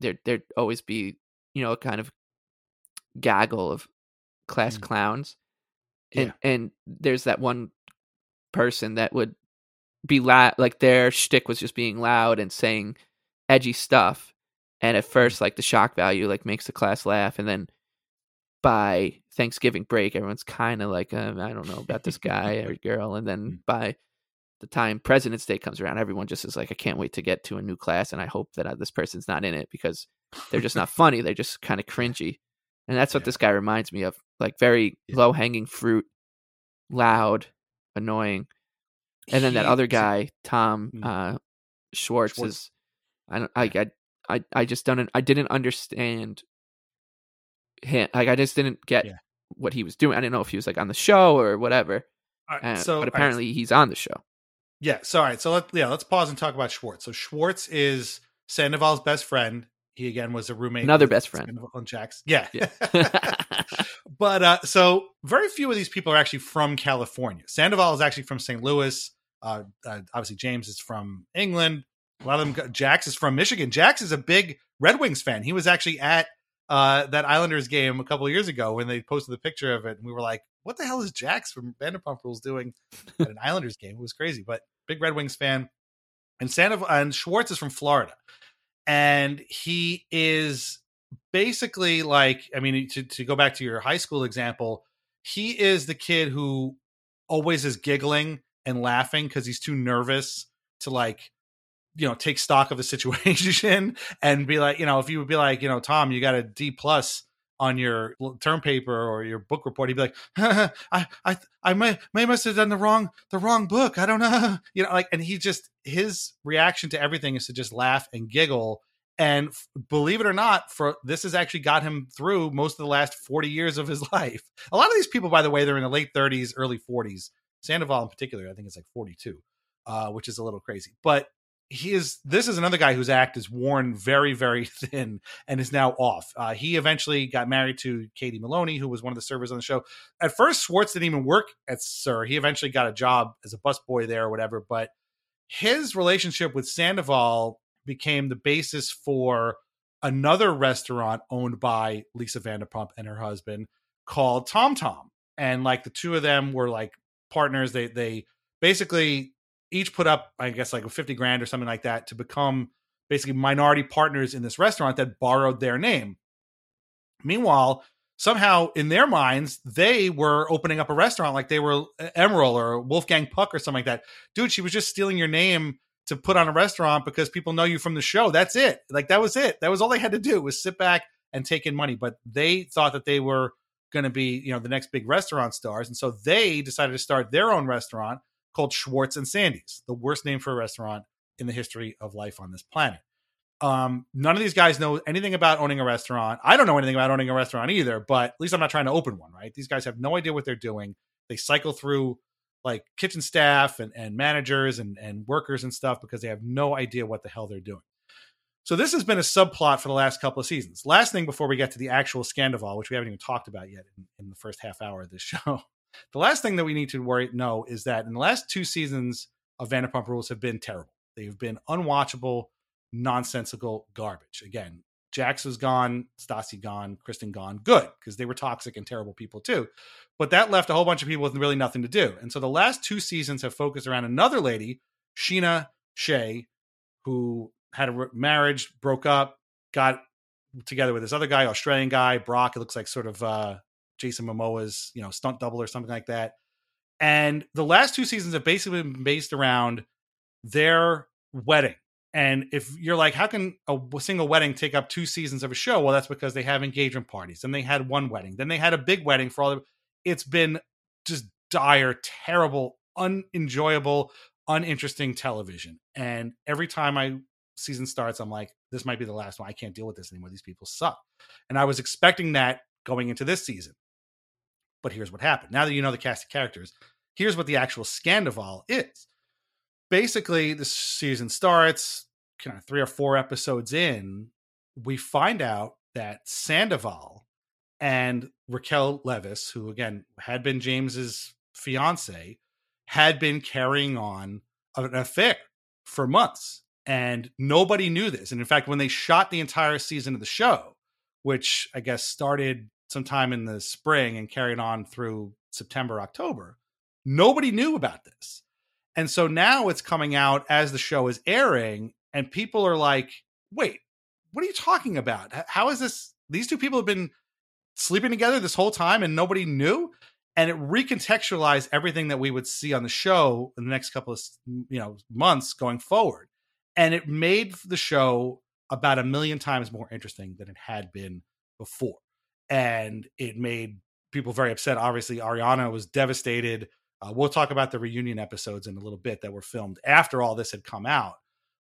there there'd always be you know a kind of gaggle of class Mm. clowns and Yeah. and there's that one person that would be loud like their shtick was just being loud and saying edgy stuff and at first like the shock value like makes the class laugh and then by thanksgiving break everyone's kind of like um, i don't know about this guy or girl and then by the time president's day comes around everyone just is like i can't wait to get to a new class and i hope that uh, this person's not in it because they're just not funny they're just kind of cringy and that's what Yeah. this guy reminds me of like very Yeah. low hanging fruit loud annoying and then that other guy tom Mm. uh schwartz, Schwartz. is i don't I, I i i just don't i didn't understand him like i just didn't get Yeah. What he was doing i didn't know if he was like on the show or whatever right, uh, so but right, apparently he's on the show Yeah. So all right. So let yeah, let's pause and talk about Schwartz. So Schwartz is Sandoval's best friend. He again was a roommate. Another best friend. Sandoval and Jax. Yeah. Yeah. but uh so very few of these people are actually from California. Sandoval is actually from St. Louis. Uh, uh obviously James is from England. A lot of them Jax is from Michigan. Jax is a big Red Wings fan. He was actually at uh that Islanders game a couple years ago when they posted the picture of it and we were like, what the hell is Jax from Vanderpump Rules doing at an Islanders game? It was crazy, but big Red Wings fan. And Sandoval and Schwartz is from Florida. And he is basically like, I mean, to, to go back to your high school example, he is the kid who always is giggling and laughing because he's too nervous to like, you know, take stock of the situation and be like, you know, if you would be like, you know, Tom, you got a D plus on your term paper or your book report, he'd be like, I, I, I may, may must have done the wrong, the wrong book. I don't know, you know, like, and he just his reaction to everything is to just laugh and giggle. And f- believe it or not, for this has actually got him through most of the last forty years of his life. A lot of these people, by the way, they're in the late thirties, early forties. Sandoval, in particular, I think it's like forty-two, uh, which is a little crazy, but he is this is another guy whose act is worn very very thin and is now off. Uh, he eventually got married to katie maloney who was one of the servers on the show. At first schwartz didn't even work at SUR. He eventually got a job as a busboy there or whatever but his relationship with sandoval became the basis for another restaurant owned by lisa vanderpump and her husband called TomTom. And like the two of them were like partners. They they basically each put up, I guess, like a 50 grand or something like that to become basically minority partners in this restaurant that borrowed their name. Meanwhile, somehow in their minds, they were opening up a restaurant like they were uh, Emeril or Wolfgang Puck or something like that. Dude, she was just stealing your name to put on a restaurant because people know you from the show. That's it. Like that was it. That was all they had to do was sit back and take in money. But they thought that they were going to be, you know, the next big restaurant stars. And so they decided to start their own restaurant called Schwartz and Sandy's, the worst name for a restaurant in the history of life on this planet. Um, none of these guys know anything about owning a restaurant. I don't know anything about owning a restaurant either, but at least I'm not trying to open one, right? These guys have no idea what they're doing. They cycle through like kitchen staff and, and managers and, and workers and stuff because they have no idea what the hell they're doing. So this has been a subplot for the last couple of seasons. Last thing before we get to the actual Scandoval, which we haven't even talked about yet in, in the first half hour of this show. The last thing that we need to worry know is that in the last two seasons of Vanderpump Rules have been terrible. They've been unwatchable, nonsensical garbage. Again, Jax was gone, Stassi gone, Kristen gone. Good, because they were toxic and terrible people too. But that left a whole bunch of people with really nothing to do. And so the last two seasons have focused around another lady, Scheana Shay, who had a marriage, broke up, got together with this other guy, Australian guy, Brock. It looks like sort of uh, Jason Momoa's, you know, stunt double or something like that. And the last two seasons have basically been based around their wedding. And if you're like, how can a single wedding take up two seasons of a show? Well, that's because they have engagement parties. and they had one wedding. Then they had a big wedding for all the. It's been just dire, terrible, unenjoyable, uninteresting television. And every time I season starts, I'm like, this might be the last one. I can't deal with this anymore. These people suck. And I was expecting that going into this season. But here's what happened. Now that you know the cast of characters, here's what the actual Scandoval is. Basically, the season starts kind of three or four episodes in. We find out that Sandoval and Raquel Leviss, who again had been James's fiance, had been carrying on an affair for months and nobody knew this. And in fact, when they shot the entire season of the show, which I guess started sometime in the spring and carried on through September, October, nobody knew about this. And so now it's coming out as the show is airing, and people are like, wait, what are you talking about? How is this? These two people have been sleeping together this whole time and nobody knew and it recontextualized everything that we would see on the show in the next couple of you know months going forward and it made the show about a million times more interesting than it had been before and it made people very upset. Obviously ariana was devastated. Uh, we'll talk about the reunion episodes in a little bit that were filmed after all this had come out.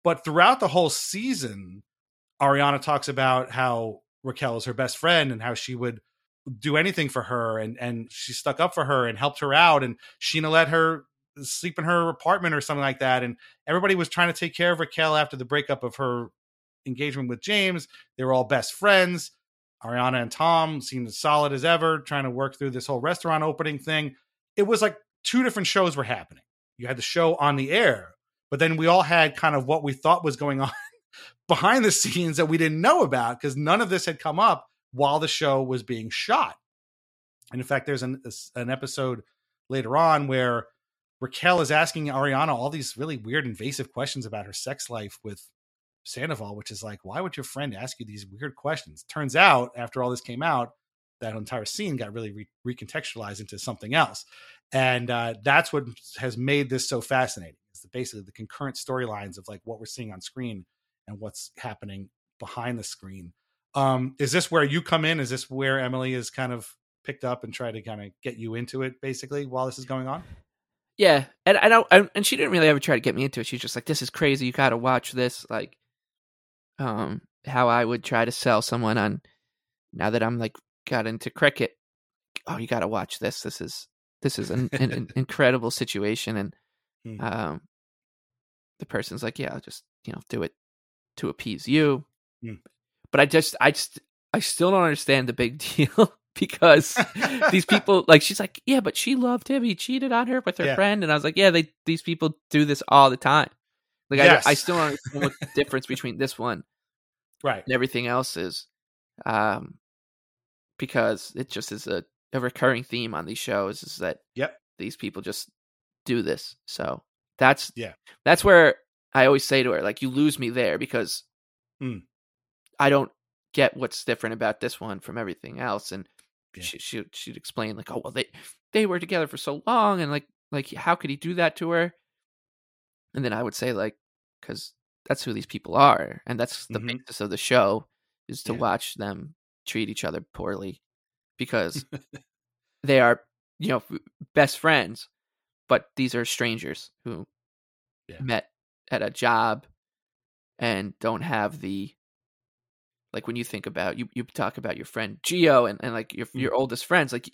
But throughout the whole season ariana talks about how raquel is her best friend and how she would do anything for her and and she stuck up for her and helped her out and Scheana let her sleep in her apartment or something like that and everybody was trying to take care of Raquel after the breakup of her engagement with James. They were all best friends Ariana and Tom seemed as solid as ever trying to work through this whole restaurant opening thing it was like two different shows were happening you had the show on the air but then we all had kind of what we thought was going on behind the scenes that we didn't know about because none of this had come up while the show was being shot. And in fact, there's an, an episode later on where Raquel is asking Ariana all these really weird, invasive questions about her sex life with Sandoval, which is like, why would your friend ask you these weird questions? Turns out, after all this came out, that entire scene got really re- recontextualized into something else. And uh, that's what has made this so fascinating. Is basically the concurrent storylines of like what we're seeing on screen and what's happening behind the screen um, is this where you come in? Is this where Emily is kind of picked up and try to kind of get you into it basically while this is going on? Yeah, and I don't, and she didn't really ever try to get me into it. She's just like, "This is crazy. You got to watch this." Like, um, how I would try to sell someone on now that I'm like got into cricket. Oh, you got to watch this. This is this is an, an, an incredible situation, and hmm. um, the person's like, "Yeah, I'll just you know do it to appease you." Hmm. But I just, I just, I still don't understand the big deal because these people, like, she's like, yeah, but she loved him. He cheated on her with her yeah. friend, and I was like, yeah, they, these people do this all the time. Like, yes. I, I still don't understand what the difference between this one, right, and everything else is, um, because it just is a, a recurring theme on these shows is that, yep, these people just do this. So that's yeah, that's where I always say to her, like, you lose me there because mm. I don't get what's different about this one from everything else. And yeah. she, she she'd explain like, oh well, they they were together for so long, and like like how could he do that to her? And then I would say like, because that's who these people are, and that's the mm-hmm. basis of the show is to yeah. watch them treat each other poorly because they are you know best friends, but these are strangers who yeah. met at a job and don't have the like when you think about you you talk about your friend Geo and, and like your your oldest friends like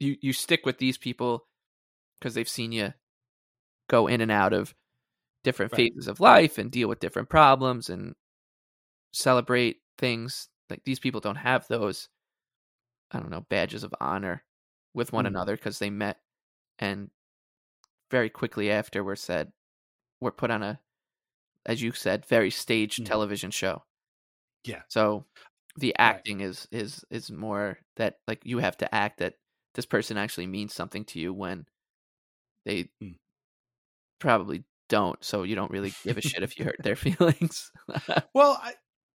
you you stick with these people because they've seen you go in and out of different right. phases of life and deal with different problems and celebrate things like these people don't have those i don't know badges of honor with one mm. another because they met and very quickly after were said were put on a as you said very staged mm. television show Yeah. So the acting is is is more that like you have to act that this person actually means something to you when they Mm. Probably don't. So you don't really give a shit if you hurt their feelings. Well, I,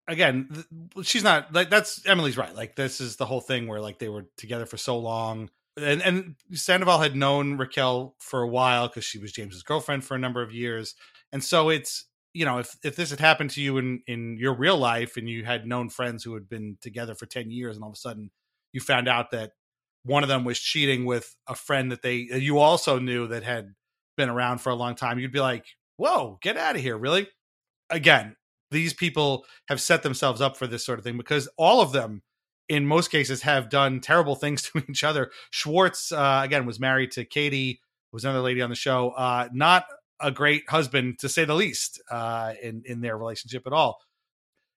again, th- she's not like that's Emily's right. Like this is the whole thing where like they were together for so long, and and Sandoval had known Raquel for a while because she was James's girlfriend for a number of years, and so it's you know if if this had happened to you in in your real life and you had known friends who had been together for ten years and all of a sudden you found out that one of them was cheating with a friend that they uh, you also knew that had been around for a long time, you'd be like, "Whoa, get out of here!" Really? Again, these people have set themselves up for this sort of thing because all of them in most cases have done terrible things to each other schwartz uh, again was married to katie was another lady on the show uh, not a great husband to say the least uh, in in their relationship at all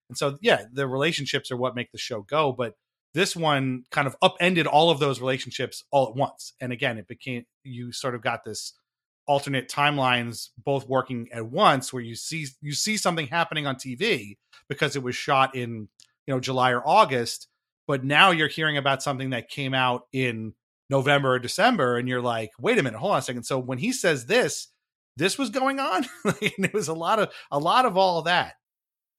and so yeah the relationships are what make the show go but this one kind of upended all of those relationships all at once and again it became you sort of got this alternate timelines both working at once where you see you see something happening on TV because it was shot in you know July or August but now you're hearing about something that came out in November or December and you're like wait a minute hold on a second. So when he says this this was going on? And it was a lot of a lot of all of that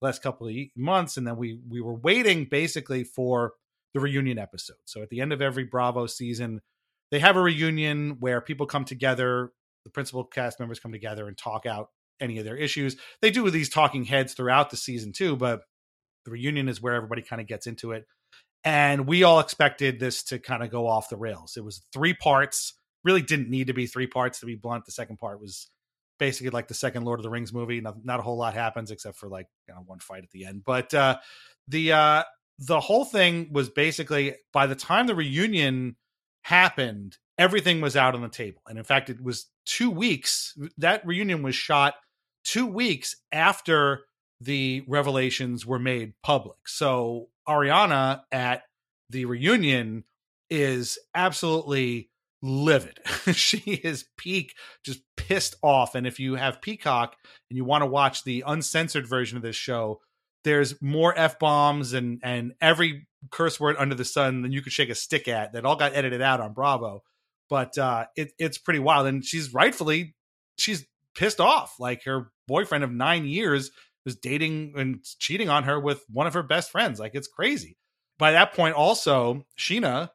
last couple of months and then we we were waiting basically for the reunion episode. So at the end of every bravo season they have a reunion where people come together the principal cast members come together and talk out any of their issues. They do these talking heads throughout the season too but the reunion is where everybody kind of gets into it. And we all expected this to kind of go off the rails. It was three parts really didn't need to be three parts to be blunt. The second part was basically like the second Lord of the Rings movie. Not, not a whole lot happens except for like you know, one fight at the end. But uh, the uh, the whole thing was basically by the time the reunion happened, everything was out on the table. And in fact, it was two weeks. That reunion was shot two weeks after the revelations were made public. So Ariana at the reunion is absolutely livid. she is peak just pissed off. And if you have Peacock and you want to watch the uncensored version of this show, there's more f bombs and and every curse word under the sun than you could shake a stick at. That all got edited out on Bravo, but uh, it, it's pretty wild. And she's rightfully she's pissed off. Like her boyfriend of nine years was dating and cheating on her with one of her best friends. Like it's crazy. By that point, also Scheana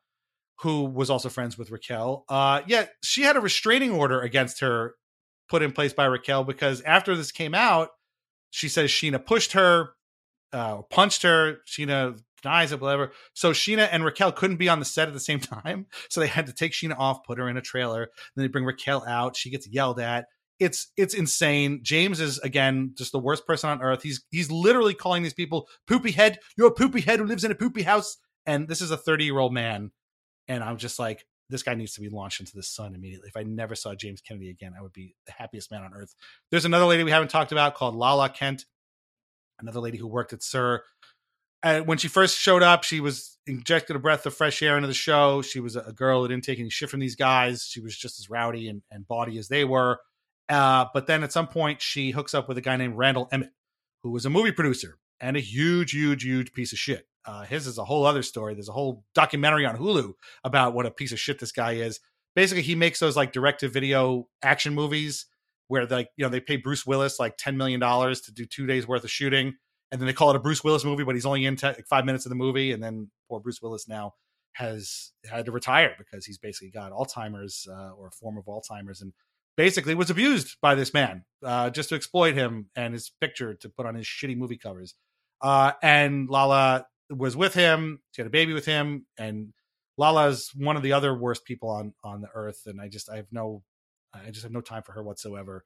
who was also friends with Raquel. Uh, yeah, she had a restraining order against her put in place by Raquel because after this came out, she says Scheana pushed her, uh, punched her. Scheana denies it, whatever. So Scheana and Raquel couldn't be on the set at the same time, so they had to take Scheana off, put her in a trailer. Then they bring Raquel out. She gets yelled at. It's it's insane. James is again just the worst person on earth. He's he's literally calling these people poopy head. You're a poopy head who lives in a poopy house. And this is a 30 year old man and I'm just like, this guy needs to be launched into the sun immediately. If I never saw James Kennedy again, I would be the happiest man on earth. There's another lady we haven't talked about called Lala Kent, another lady who worked at SUR. Uh, when she first showed up, she was injected a breath of fresh air into the show. She was a, a girl who didn't take any shit from these guys. She was just as rowdy and, and bawdy as they were. Uh, but then at some point, she hooks up with a guy named Randall Emmett, who was a movie producer and a huge, huge, huge piece of shit. Uh, his is a whole other story. There's a whole documentary on Hulu about what a piece of shit this guy is. Basically, he makes those like direct to video action movies where like you know they pay Bruce Willis like ten million dollars to do two days worth of shooting, and then they call it a Bruce Willis movie, but he's only in like five minutes of the movie, and then poor Bruce Willis now has had to retire because he's basically got Alzheimer's uh, or a form of Alzheimer's, and basically was abused by this man uh, just to exploit him and his picture to put on his shitty movie covers. Uh, and Lala was with him. She had a baby with him, and Lala's one of the other worst people on on the earth. And I just I have no I just have no time for her whatsoever.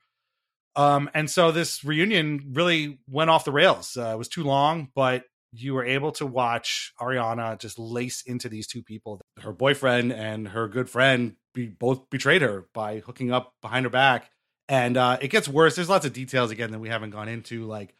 Um, and so this reunion really went off the rails. Uh, it was too long, but you were able to watch Ariana just lace into these two people. Her boyfriend and her good friend be, both betrayed her by hooking up behind her back. And uh, it gets worse. There's lots of details again that we haven't gone into. Like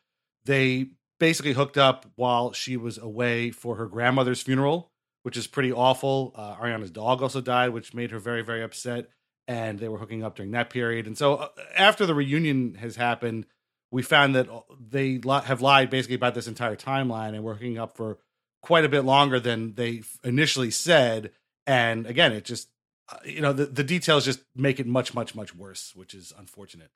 they basically hooked up while she was away for her grandmother's funeral, which is pretty awful. Uh, Ariana's dog also died, which made her very, very upset. And they were hooking up during that period. And so uh, after the reunion has happened, we found that they li- have lied basically about this entire timeline and working up for quite a bit longer than they initially said. And again, it just, uh, you know, the, the details just make it much, much, much worse, which is unfortunate.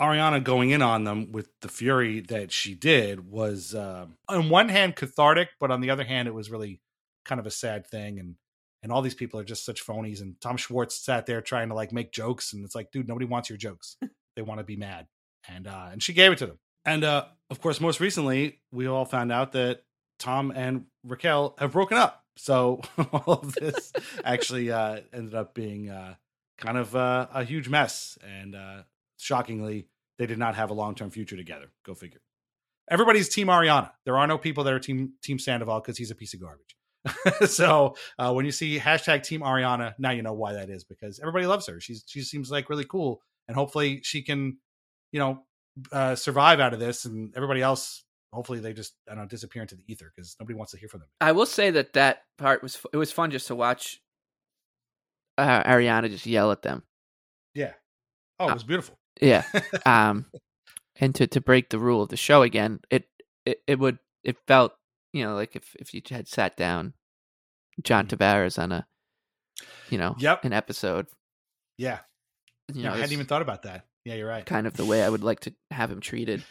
Ariana going in on them with the fury that she did was, uh, on one hand, cathartic, but on the other hand, it was really kind of a sad thing. And and all these people are just such phonies. And Tom Schwartz sat there trying to like make jokes, and it's like, dude, nobody wants your jokes. they want to be mad and uh, and she gave it to them. And uh, of course, most recently, we all found out that Tom and Raquel have broken up. So all of this actually uh, ended up being uh, kind of uh, a huge mess. And uh, shockingly, they did not have a long term future together. Go figure. Everybody's Team Ariana. There are no people that are Team Team Sandoval because he's a piece of garbage. so uh, when you see hashtag Team Ariana, now you know why that is because everybody loves her. She's she seems like really cool, and hopefully she can you know, uh, survive out of this, and everybody else, hopefully, they just I don't know disappear into the ether because nobody wants to hear from them. I will say that that part was it was fun just to watch uh, Ariana just yell at them. Yeah. Oh, it was beautiful. Yeah. um, and to to break the rule of the show again, it it, it would it felt you know like if if you had sat down John Mm-hmm. Tavares on a you know Yep. an episode Yeah. you yeah, know I hadn't even thought about that. Yeah, you're right. kind of the way I would like to have him treated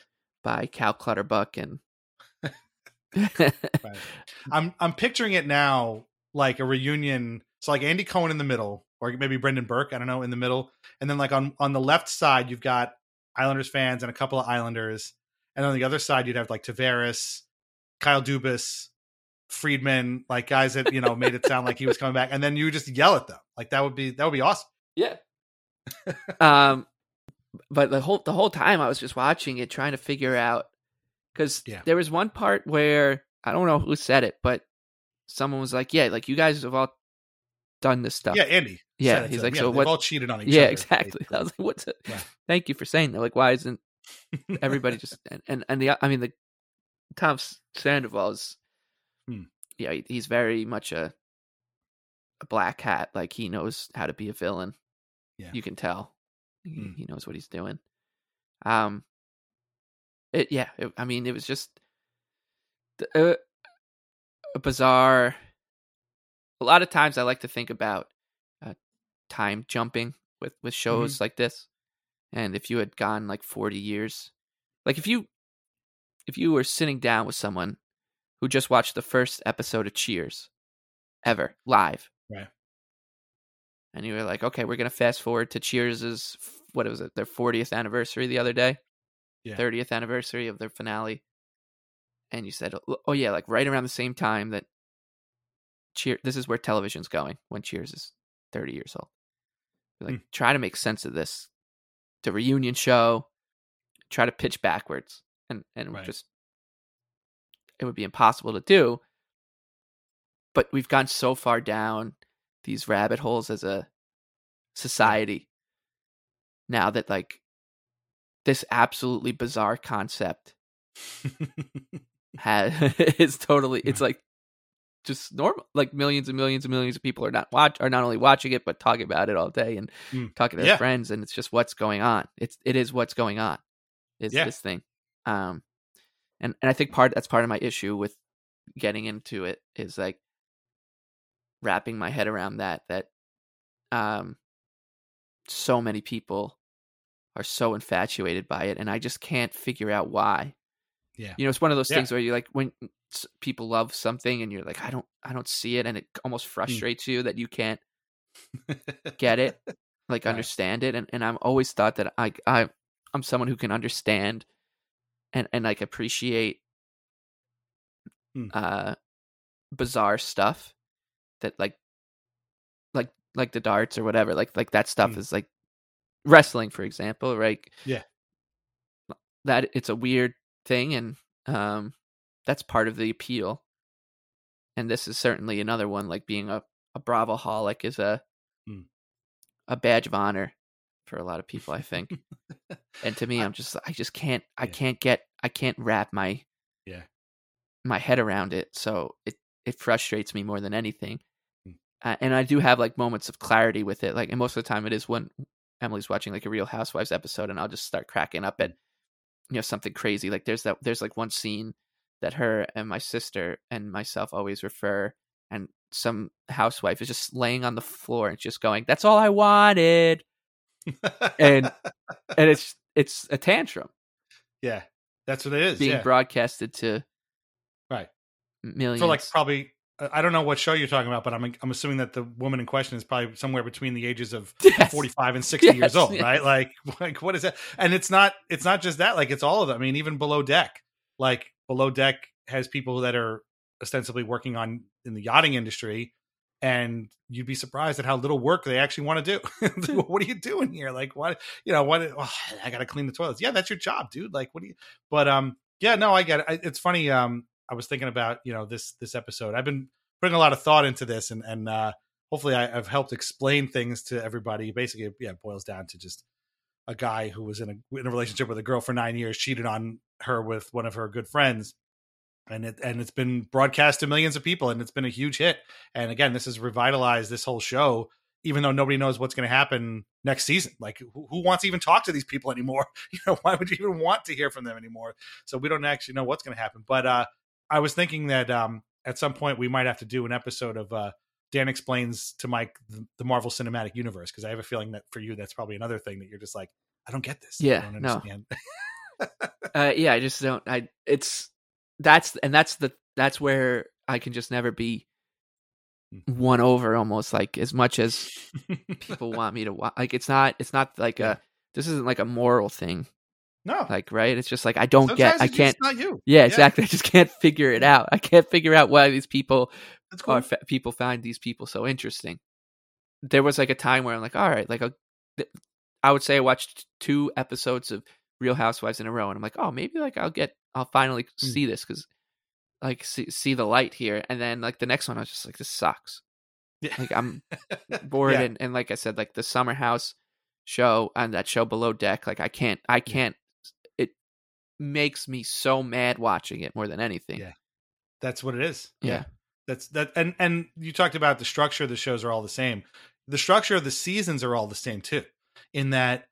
by Cal Clutterbuck and Right. I'm I'm picturing it now like a reunion. So like Andy Cohen in the middle, or maybe Brendan Burke, I don't know, in the middle, and then like on on the left side you've got Islanders fans and a couple of Islanders, and on the other side you'd have like Tavares, Kyle Dubas, Friedman, like guys that you know made it sound like he was coming back, and then you would just yell at them. Like that would be that would be awesome. Yeah. um, but the whole the whole time I was just watching it, trying to figure out because Yeah. there was one part where I don't know who said it, but someone was like, "Yeah, like you guys have all done this stuff." Yeah, Andy. Yeah, he's like, them. so what- all cheated on each yeah, other. Yeah, exactly. I was like, "What's it?" Yeah. Thank you for saying that. Like, why isn't everybody just and and, and the I mean the Tom Sandoval is Hmm. yeah he's very much a a black hat. Like he knows how to be a villain. Yeah. you can tell. He, Hmm. he knows what he's doing. Um, it yeah. It, I mean, it was just the, uh, a bizarre. A lot of times, I like to think about time jumping with with mm-hmm. shows like this, and if you had gone like forty years, like if you if you were sitting down with someone who just watched the first episode of Cheers ever live, Right. and you were like, okay, we're gonna fast forward to Cheers's what was it, their 40th anniversary the other day, Yeah. 30th anniversary of their finale, and you said, oh, oh yeah, like right around the same time that Cheer, this is where television's going when Cheers is 30 years old. You're hmm. like, try to make sense of this, the reunion show, try to pitch backwards, and and Right. just it would be impossible to do. But we've gone so far down these rabbit holes as a society now that like this absolutely bizarre concept has is totally it's like just normal like millions and millions and millions of people are not watch are not only watching it but talking about it all day and Mm. talking to Yeah. their friends and it's just what's going on it's it is what's going on is Yeah. this thing um and and i think part that's part of my issue with getting into it is like wrapping my head around that that um so many people are so infatuated by it, and I just can't figure out why. Yeah. You know, it's one of those Yeah. things where you like when people love something and you're like, I don't, I don't see it, and it almost frustrates you that you can't get it, like Right. understand it, and and I've always thought that I, I, I'm someone who can understand, and and like appreciate, Hmm. uh, bizarre stuff, that like, like like the darts or whatever, like like that stuff Hmm. is like wrestling, for example, right? Yeah. that it's a weird thing and um that's part of the appeal and this is certainly another one like being a, a bravo holic is a Hmm. a badge of honor for a lot of people i think and to me i'm just i just can't i Yeah. can't get i can't wrap my Yeah. my head around it so it it frustrates me more than anything Hmm. uh, and i do have like moments of clarity with it like and most of the time it is when emily's watching like a real housewives episode and i'll just start cracking up at you know something crazy like there's that there's like one scene that her and my sister and myself always refer and some housewife is just laying on the floor and just going that's all i wanted And- and it's it's a tantrum yeah, that's what it is. being yeah. broadcasted to Right. millions for like probably uh, I don't know what show you're talking about, but I'm I'm assuming that the woman in question is probably somewhere between the ages of Yes. 45 and 60 Yes, years old, yes. right? Like like what is that? And it's not it's not just that, like it's all of them. I mean, even below deck, like below deck has people that are ostensibly working on in the yachting industry and you'd be surprised at how little work they actually want to do. what are you doing here? Like what you know, what oh, I got to clean the toilets. Yeah, that's your job, dude. Like what do you But um yeah, no, I get it. I, it's funny um I was thinking about, you know, this this episode. I've been putting a lot of thought into this and and uh hopefully I, I've helped explain things to everybody. Basically, yeah, it boils down to just a guy who was in a in a relationship with a girl for nine years, cheated on her with one of her good friends, and it and it's been broadcast to millions of people, and it's been a huge hit. And again, this has revitalized this whole show, even though nobody knows what's going to happen next season. Like, who, who wants to even talk to these people anymore? You know, why would you even want to hear from them anymore? So we don't actually know what's going to happen. But uh, I was thinking that um, at some point we might have to do an episode of uh, Dan explains to Mike the, the Marvel Cinematic Universe because I have a feeling that for you that's probably another thing that you're just like, I don't get this. Yeah, I don't no. uh yeah i just don't i it's that's and that's the that's where i can just never be Mm. won over almost like as much as people want me to watch like it's not it's not like Yeah. a this isn't like a moral thing no, like right it's just like i don't Sometimes get i can't not you. yeah exactly i just can't figure it out i can't figure out why these people That's cool. fa- people find these people so interesting there was like a time where i'm like all right like I'll, th- i would say i watched two episodes of real housewives in a row and i'm like oh maybe like i'll get i'll finally Hmm. see this because like see, see the light here and then like the next one i was just like this sucks Yeah. like i'm bored Yeah. and, and like i said like the summer house show and that show below deck like i can't i can't it makes me so mad watching it more than anything Yeah. That's what it is. Yeah. That's that and and you talked about the structure of the shows are all the same. The structure of the seasons are all the same too. In that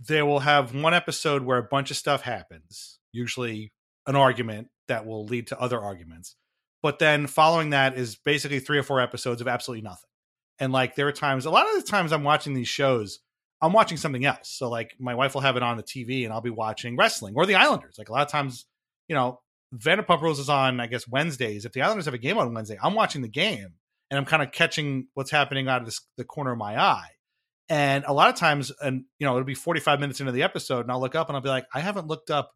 they will have one episode where a bunch of stuff happens, usually an argument that will lead to other arguments. But then following that is basically three or four episodes of absolutely nothing. And like there are times a lot of the times I'm watching these shows, I'm watching something else. So like my wife will have it on the TV and I'll be watching wrestling or the Islanders. Like a lot of times, you know, Vanderpump Rules is on, I guess, Wednesdays. If the Islanders have a game on Wednesday, I'm watching the game and I'm kind of catching what's happening out of this, the corner of my eye. And a lot of times, and you know, it'll be 45 minutes into the episode, and I'll look up and I'll be like, I haven't looked up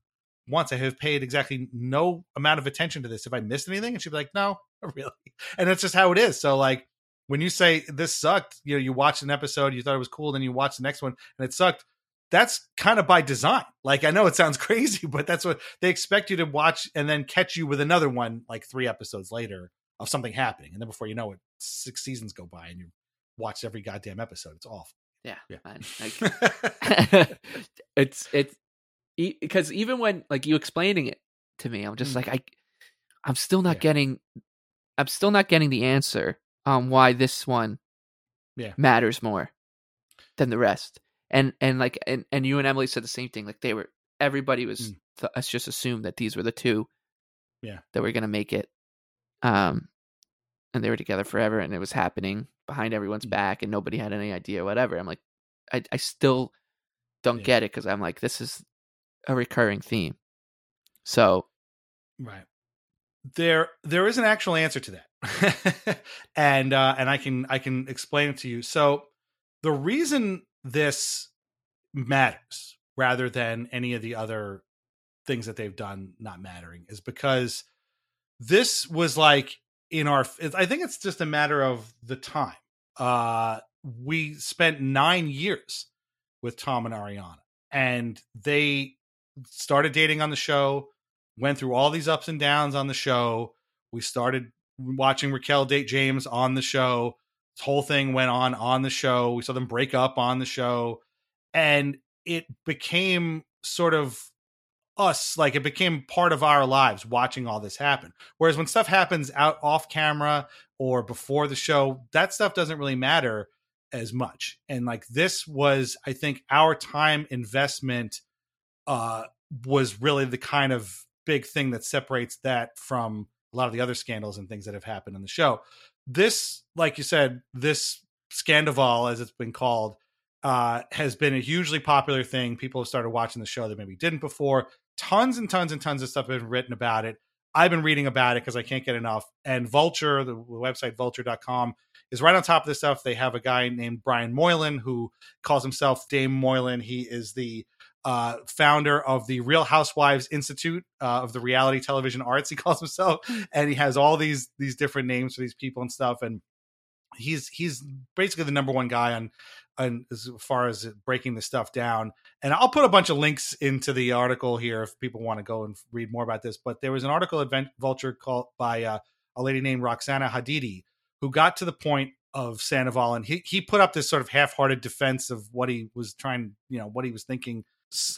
once. I have paid exactly no amount of attention to this. If I missed anything? And she'd be like, No, really. And that's just how it is. So, like, when you say this sucked, you know, you watched an episode, you thought it was cool, then you watch the next one and it sucked that's kind of by design. Like I know it sounds crazy, but that's what they expect you to watch and then catch you with another one like three episodes later of something happening. And then before you know it, six seasons go by and you watch every goddamn episode. It's awful. Yeah, Yeah. man. Like, it's it's because even when like you explaining it to me, I'm just Mm. like I, I'm still not Yeah. getting, I'm still not getting the answer on why this one, Yeah. matters more than the rest. And and like and and you and Emily said the same thing. Like they were, everybody was. Mm. Th- us just assume that these were the two, Yeah. that were gonna make it. Um, and they were together forever, and it was happening behind everyone's Mm. back, and nobody had any idea. Whatever. I'm like, I I still don't Yeah. get it because I'm like, this is a recurring theme. So Right. There there is an actual answer to that. and uh and I can I can explain it to you. So the reason this matters rather than any of the other things that they've done not mattering is because this was like in our I think it's just a matter of the time. Uh we spent 9 years with Tom and Ariana and they started dating on the show went through all these ups and downs on the show. We started watching Raquel date James on the show. This whole thing went on on the show. We saw them break up on the show, and it became sort of us like it became part of our lives watching all this happen whereas when stuff happens out off camera or before the show that stuff doesn't really matter as much and like this was i think our time investment uh was really the kind of big thing that separates that from a lot of the other scandals and things that have happened in the show. This, like you said, this Scandoval, as it's been called, uh, has been a hugely popular thing. People have started watching the show that maybe didn't before. Tons and tons and tons of stuff have been written about it. I've been reading about it because I can't get enough. And Vulture, the website vulture.com, is right on top of this stuff. They have a guy named Brian Moylan who calls himself Dame Moylan. He is the uh, founder of the Real Housewives Institute uh, of the Reality Television Arts. He calls himself, and he has all these these different names for these people and stuff. And he's he's basically the number one guy on on as far as breaking the stuff down. And I'll put a bunch of links into the article here if people want to go and read more about this. But there was an article at Vulture called by uh, a lady named Roxana Hadidi who got to the point of Sandoval, and he he put up this sort of half-hearted defense of what he was trying, you know, what he was thinking.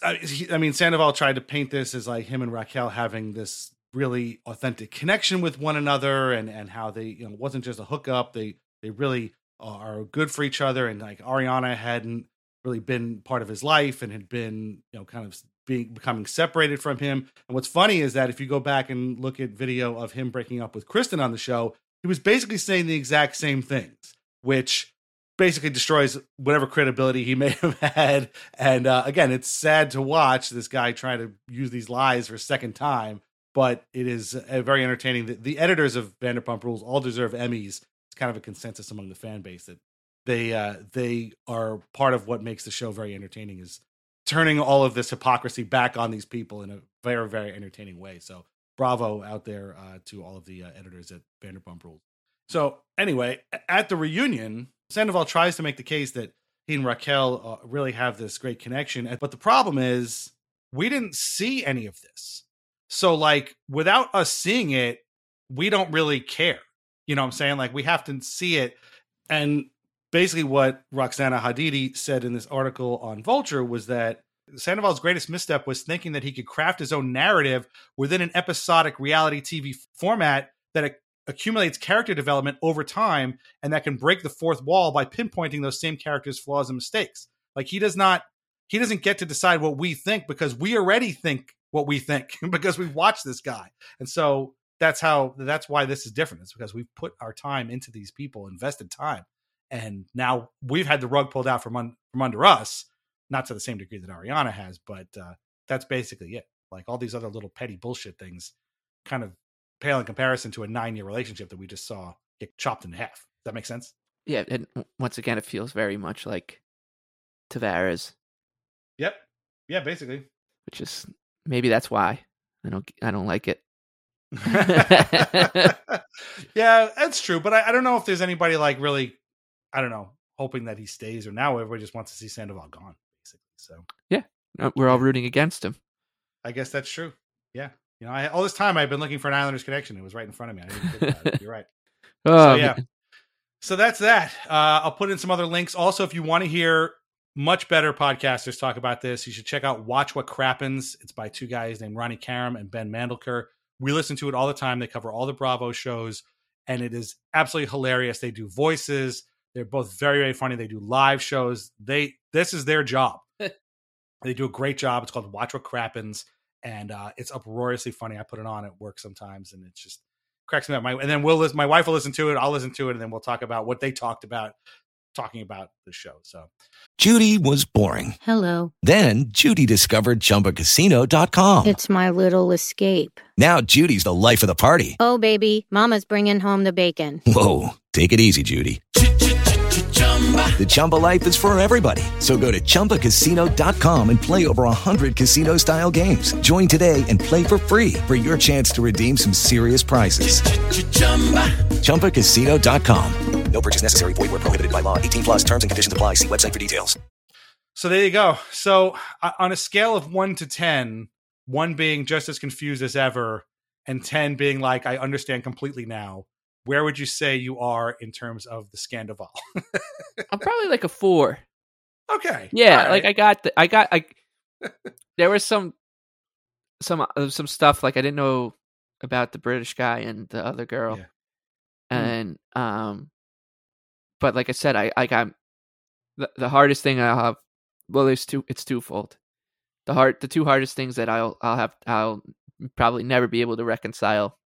I he- I mean, Sandoval tried to paint this as like him and Raquel having this really authentic connection with one another, and and how they, you know, wasn't just a hookup. They they really are good for each other, and like Ariana hadn't really been part of his life and had been, you know, kind of being becoming separated from him. And what's funny is that if you go back and look at video of him breaking up with Kristen on the show, he was basically saying the exact same things, which basically destroys whatever credibility he may have had. And uh, again, it's sad to watch this guy try to use these lies for a second time, but it is uh, very entertaining. The, the editors of Vanderpump Rules all deserve Emmys. It's kind of a consensus among the fan base that they uh, they are part of what makes the show very entertaining. Is turning all of this hypocrisy back on these people in a very very entertaining way. So bravo out there uh, to all of the uh, editors at Vanderpump Rules. So anyway, at the reunion, Sandoval tries to make the case that he and Raquel uh, really have this great connection, but the problem is we didn't see any of this. So like without us seeing it, we don't really care. You know what I'm saying? Like we have to see it. And basically what Roxana Hadidi said in this article on Vulture was that Sandoval's greatest misstep was thinking that he could craft his own narrative within an episodic reality TV format that accumulates character development over time and that can break the fourth wall by pinpointing those same characters' flaws and mistakes. Like he does not he doesn't get to decide what we think because we already think what we think because we watched this guy. And so that's how that's why this is different. It's because we've put our time into these people, invested time. And now we've had the rug pulled out from un, from under us, not to the same degree that Ariana has, but uh, that's basically it. Like all these other little petty bullshit things kind of pale in comparison to a nine year relationship that we just saw get chopped in half. Does that make sense? Yeah, and once again, it feels very much like Tavares, Yep. Yeah, basically. which is maybe that's why I don't I don't like it. yeah, that's true. But I, I don't know if there's anybody like really, I don't know, hoping that he stays or now everybody just wants to see Sandoval gone, basically. So Uh, We're all rooting against him. I guess that's true. Yeah. You know, I, all this time I've been looking for an Islanders connection. It was right in front of me. I didn't think about it. You're right. Oh, so, yeah. man. So that's that. Uh, I'll put in some other links. Also, if you want to hear much better podcasters talk about this, you should check out Watch What Crappens. It's by two guys named Ronnie Karam and Ben Mandelker. We listen to it all the time. They cover all the Bravo shows, and it is absolutely hilarious. They do voices. They're both very, very funny. They do live shows. They this is their job. they do a great job. It's called Watch What Crappens, and uh, it's uproariously funny. I put it on at work sometimes, and it's just cracks me up. My and then we'll listen, my wife will listen to it. I'll listen to it, and then we'll talk about what they talked about. talking about the show. So Judy was boring. Hello. Then Judy discovered ChumbaCasino.com. It's my little escape. Now Judy's the life of the party. Oh, baby, Mama's bringing home the bacon. Whoa, take it easy, Judy. The Chumba life is for everybody. So go to ChumbaCasino.com and play over 100 casino style games. Join today and play for free for your chance to redeem some serious prizes. ChumbaCasino.com. No purchase necessary. Void where prohibited by law. 18 plus terms and conditions apply. See website for details. So there you go. So uh, on a scale of one to 10, one being just as confused as ever, and 10 being like, I understand completely now, where would you say you are in terms of the Scandoval? I'm probably like a four. okay. Yeah, All like. I got the, I got I there was some some uh, some stuff like I didn't know about the British guy and the other girl. Yeah. And um but like I said I I got the, the hardest thing I'll have well there's two it's twofold. The hard the two hardest things that I'll I'll have I'll probably never be able to reconcile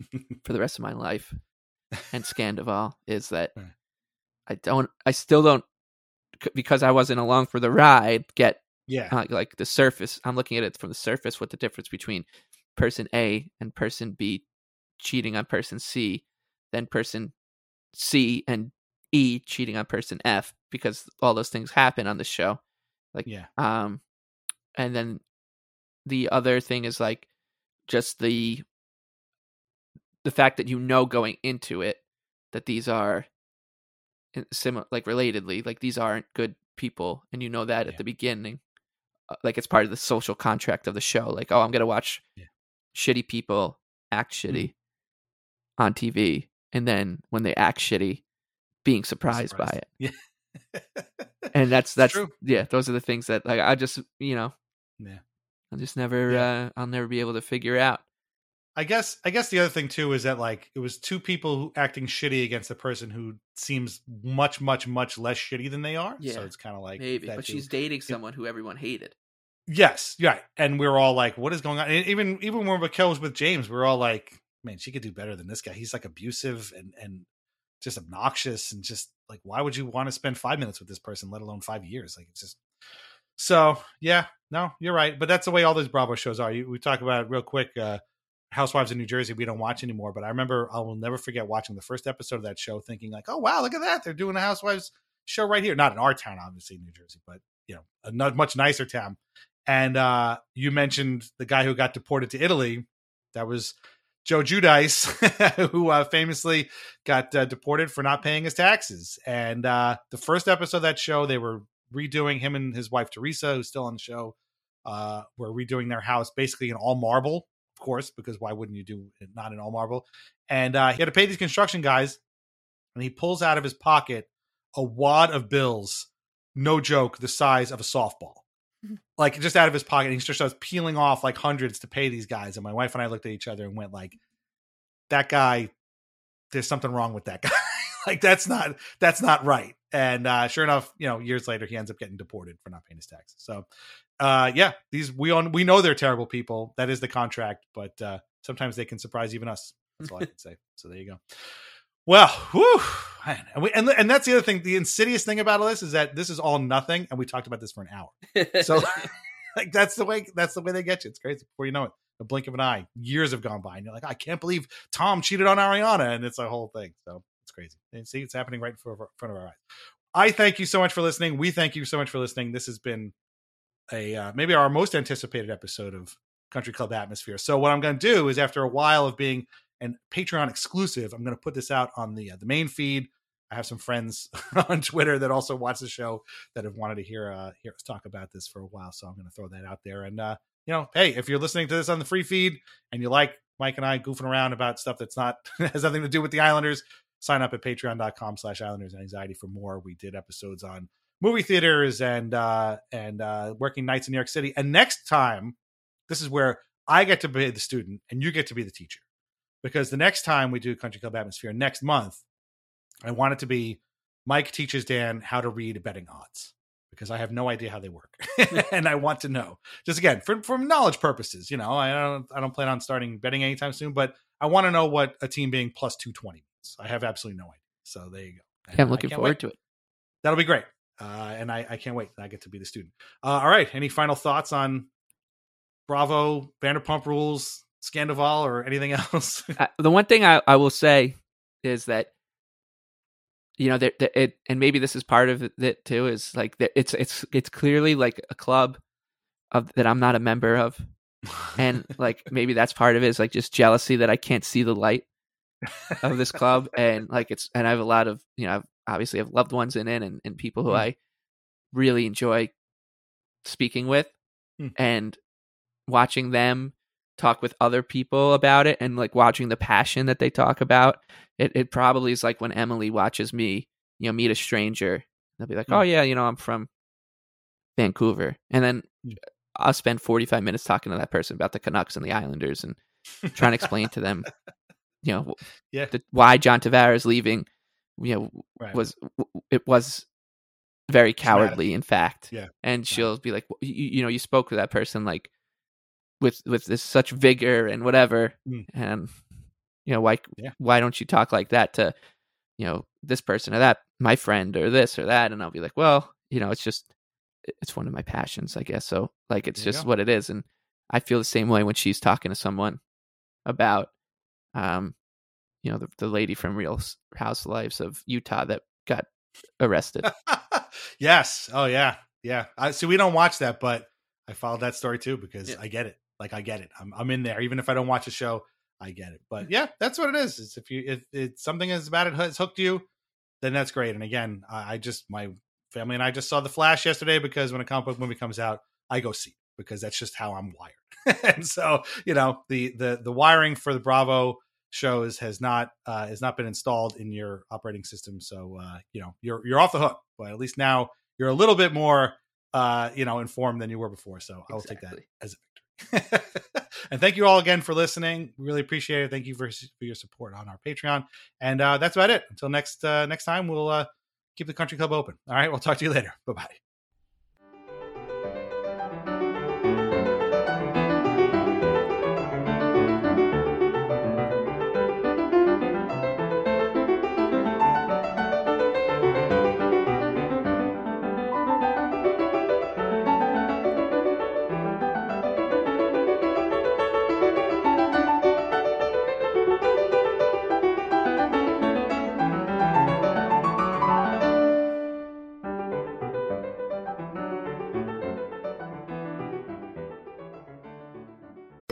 for the rest of my life and Scandoval is that I don't I still don't because I wasn't along for the ride get yeah. uh, like the surface i'm looking at it from the surface what the difference between person a and person b cheating on person c then person c and e cheating on person f because all those things happen on the show like Yeah. um and then the other thing is like just the the fact that you know going into it that these are similar like relatedly like these aren't good people and you know that Yeah. at the beginning uh, like it's part of the social contract of the show like oh i'm gonna watch Yeah. shitty people act shitty on tv and then when they act shitty being surprised, by it Yeah. and that's that's true. yeah those are the things that like i just you know Yeah. i'll just never Yeah. uh i'll never be able to figure out I guess I guess the other thing too is that like it was two people who acting shitty against a person who seems much much much less shitty than they are. Yeah. So it's kind of like maybe but too. she's dating someone who everyone hated Yes, yeah, and we are all like, "What is going on?" And even even when Raquel was with James, we are all like, "Man, she could do better than this guy. He's like abusive and and just obnoxious and just like, why would you want to spend five minutes with this person, let alone five years? Like, it's just." So yeah, no, you're right, but that's the way all those Bravo shows are. You, we talk about it real quick. Uh, Housewives in New Jersey, we don't watch anymore, but I remember I will never forget watching the first episode of that show, thinking like, "Oh wow, look at that! They're doing a Housewives show right here." Not in our town, obviously, New Jersey, but you know, a much nicer town. And uh, you mentioned the guy who got deported to Italy. That was Joe Giudice, who uh, famously got uh, deported for not paying his taxes. And uh, the first episode of that show, they were redoing him and his wife Teresa, who's still on the show, uh, were redoing their house basically in all marble, of course, because why wouldn't you do it not in all marble? And uh, he had to pay these construction guys, and he pulls out of his pocket a wad of bills, no joke, the size of a softball like just out of his pocket. And he just starts peeling off like hundreds to pay these guys. And my wife and I looked at each other and went like, that guy, there's something wrong with that guy. like that's not, that's not right. And uh, sure enough, you know, years later, he ends up getting deported for not paying his taxes. So, uh, yeah, these we on we know they're terrible people. That is the contract, but uh, sometimes they can surprise even us. That's all I can say. So there you go. Well, whew. And, we, and and that's the other thing. The insidious thing about all this is that this is all nothing, and we talked about this for an hour. So like that's the way that's the way they get you. It's crazy. Before you know it, a blink of an eye, years have gone by, and you're like, I can't believe Tom cheated on Ariana, and it's a whole thing. So it's crazy. And see, it's happening right in front of our, front of our eyes. I thank you so much for listening. We thank you so much for listening. This has been a uh, maybe our most anticipated episode of Country Club Atmosphere. So what I'm going to do is after a while of being an Patreon exclusive, I'm going to put this out on the uh, the main feed. I have some friends on Twitter that also watch the show that have wanted to hear uh, hear us talk about this for a while. So I'm going to throw that out there. And uh, you know, hey, if you're listening to this on the free feed and you like Mike and I goofing around about stuff that's not has nothing to do with the Islanders, sign up at patreon.com slash Islanders and Anxiety for more. We did episodes on movie theaters and uh, and uh, working nights in New York City. And next time, this is where I get to be the student and you get to be the teacher. Because the next time we do Country Club Atmosphere next month, I want it to be Mike teaches Dan how to read betting odds because I have no idea how they work, and I want to know. Just again, for for knowledge purposes, you know, I don't I don't plan on starting betting anytime soon, but I want to know what a team being plus two twenty means. I have absolutely no idea. So there you go. I'm looking forward to it. that'll be great. Uh, and I, I can't wait. I get to be the student. Uh, all right. Any final thoughts on Bravo, Vanderpump Rules, Scandoval, or anything else? Uh, the one thing I, I will say is that you know that it and maybe this is part of it too is like that it's it's it's clearly like a club of that I'm not a member of and like maybe that's part of it is like just jealousy that I can't see the light of this club and like it's and I have a lot of you know obviously have loved ones in it and, and people who Mm. I really enjoy speaking with Mm. and watching them talk with other people about it and like watching the passion that they talk about it, it probably is like when Emily watches me you know meet a stranger they'll be like Mm. oh yeah you know I'm from Vancouver and then Mm. I'll spend 45 minutes talking to that person about the Canucks and the Islanders and trying to explain to them, you know, Yeah. the, why John Tavares is leaving, you know, Right. was it was very cowardly, in fact. Yeah. And she'll be like, you, you know, you spoke to that person like with with this such vigor and whatever, Mm. and you know, why Yeah. why don't you talk like that to, you know, this person or that, my friend or this or that? And I'll be like, well, you know, it's just it's one of my passions, I guess. So like it's There just what it is. And I feel the same way when she's talking to someone about um you know the, the lady from Real Housewives of Utah that got arrested. yes. Oh yeah. Yeah. I see. We don't watch that, but I followed that story too because Yeah. I get it. Like I get it. I'm I'm in there. Even if I don't watch a show, I get it. But mm. yeah, that's what it is. It's if you if it's something as bad it has hooked you, then that's great. And again, I, I just my family and I just saw the Flash yesterday because when a comic book movie comes out, I go see it because that's just how I'm wired. and so you know the the the wiring for the Bravo shows has not uh has not been installed in your operating system so uh you know you're you're off the hook but at least now you're a little bit more uh you know informed than you were before so i will take that as a victory. And thank you all again for listening we really appreciate it thank you for, for your support on our patreon and uh that's about it until next uh next time we'll uh keep the country club open all right we'll talk to you later bye bye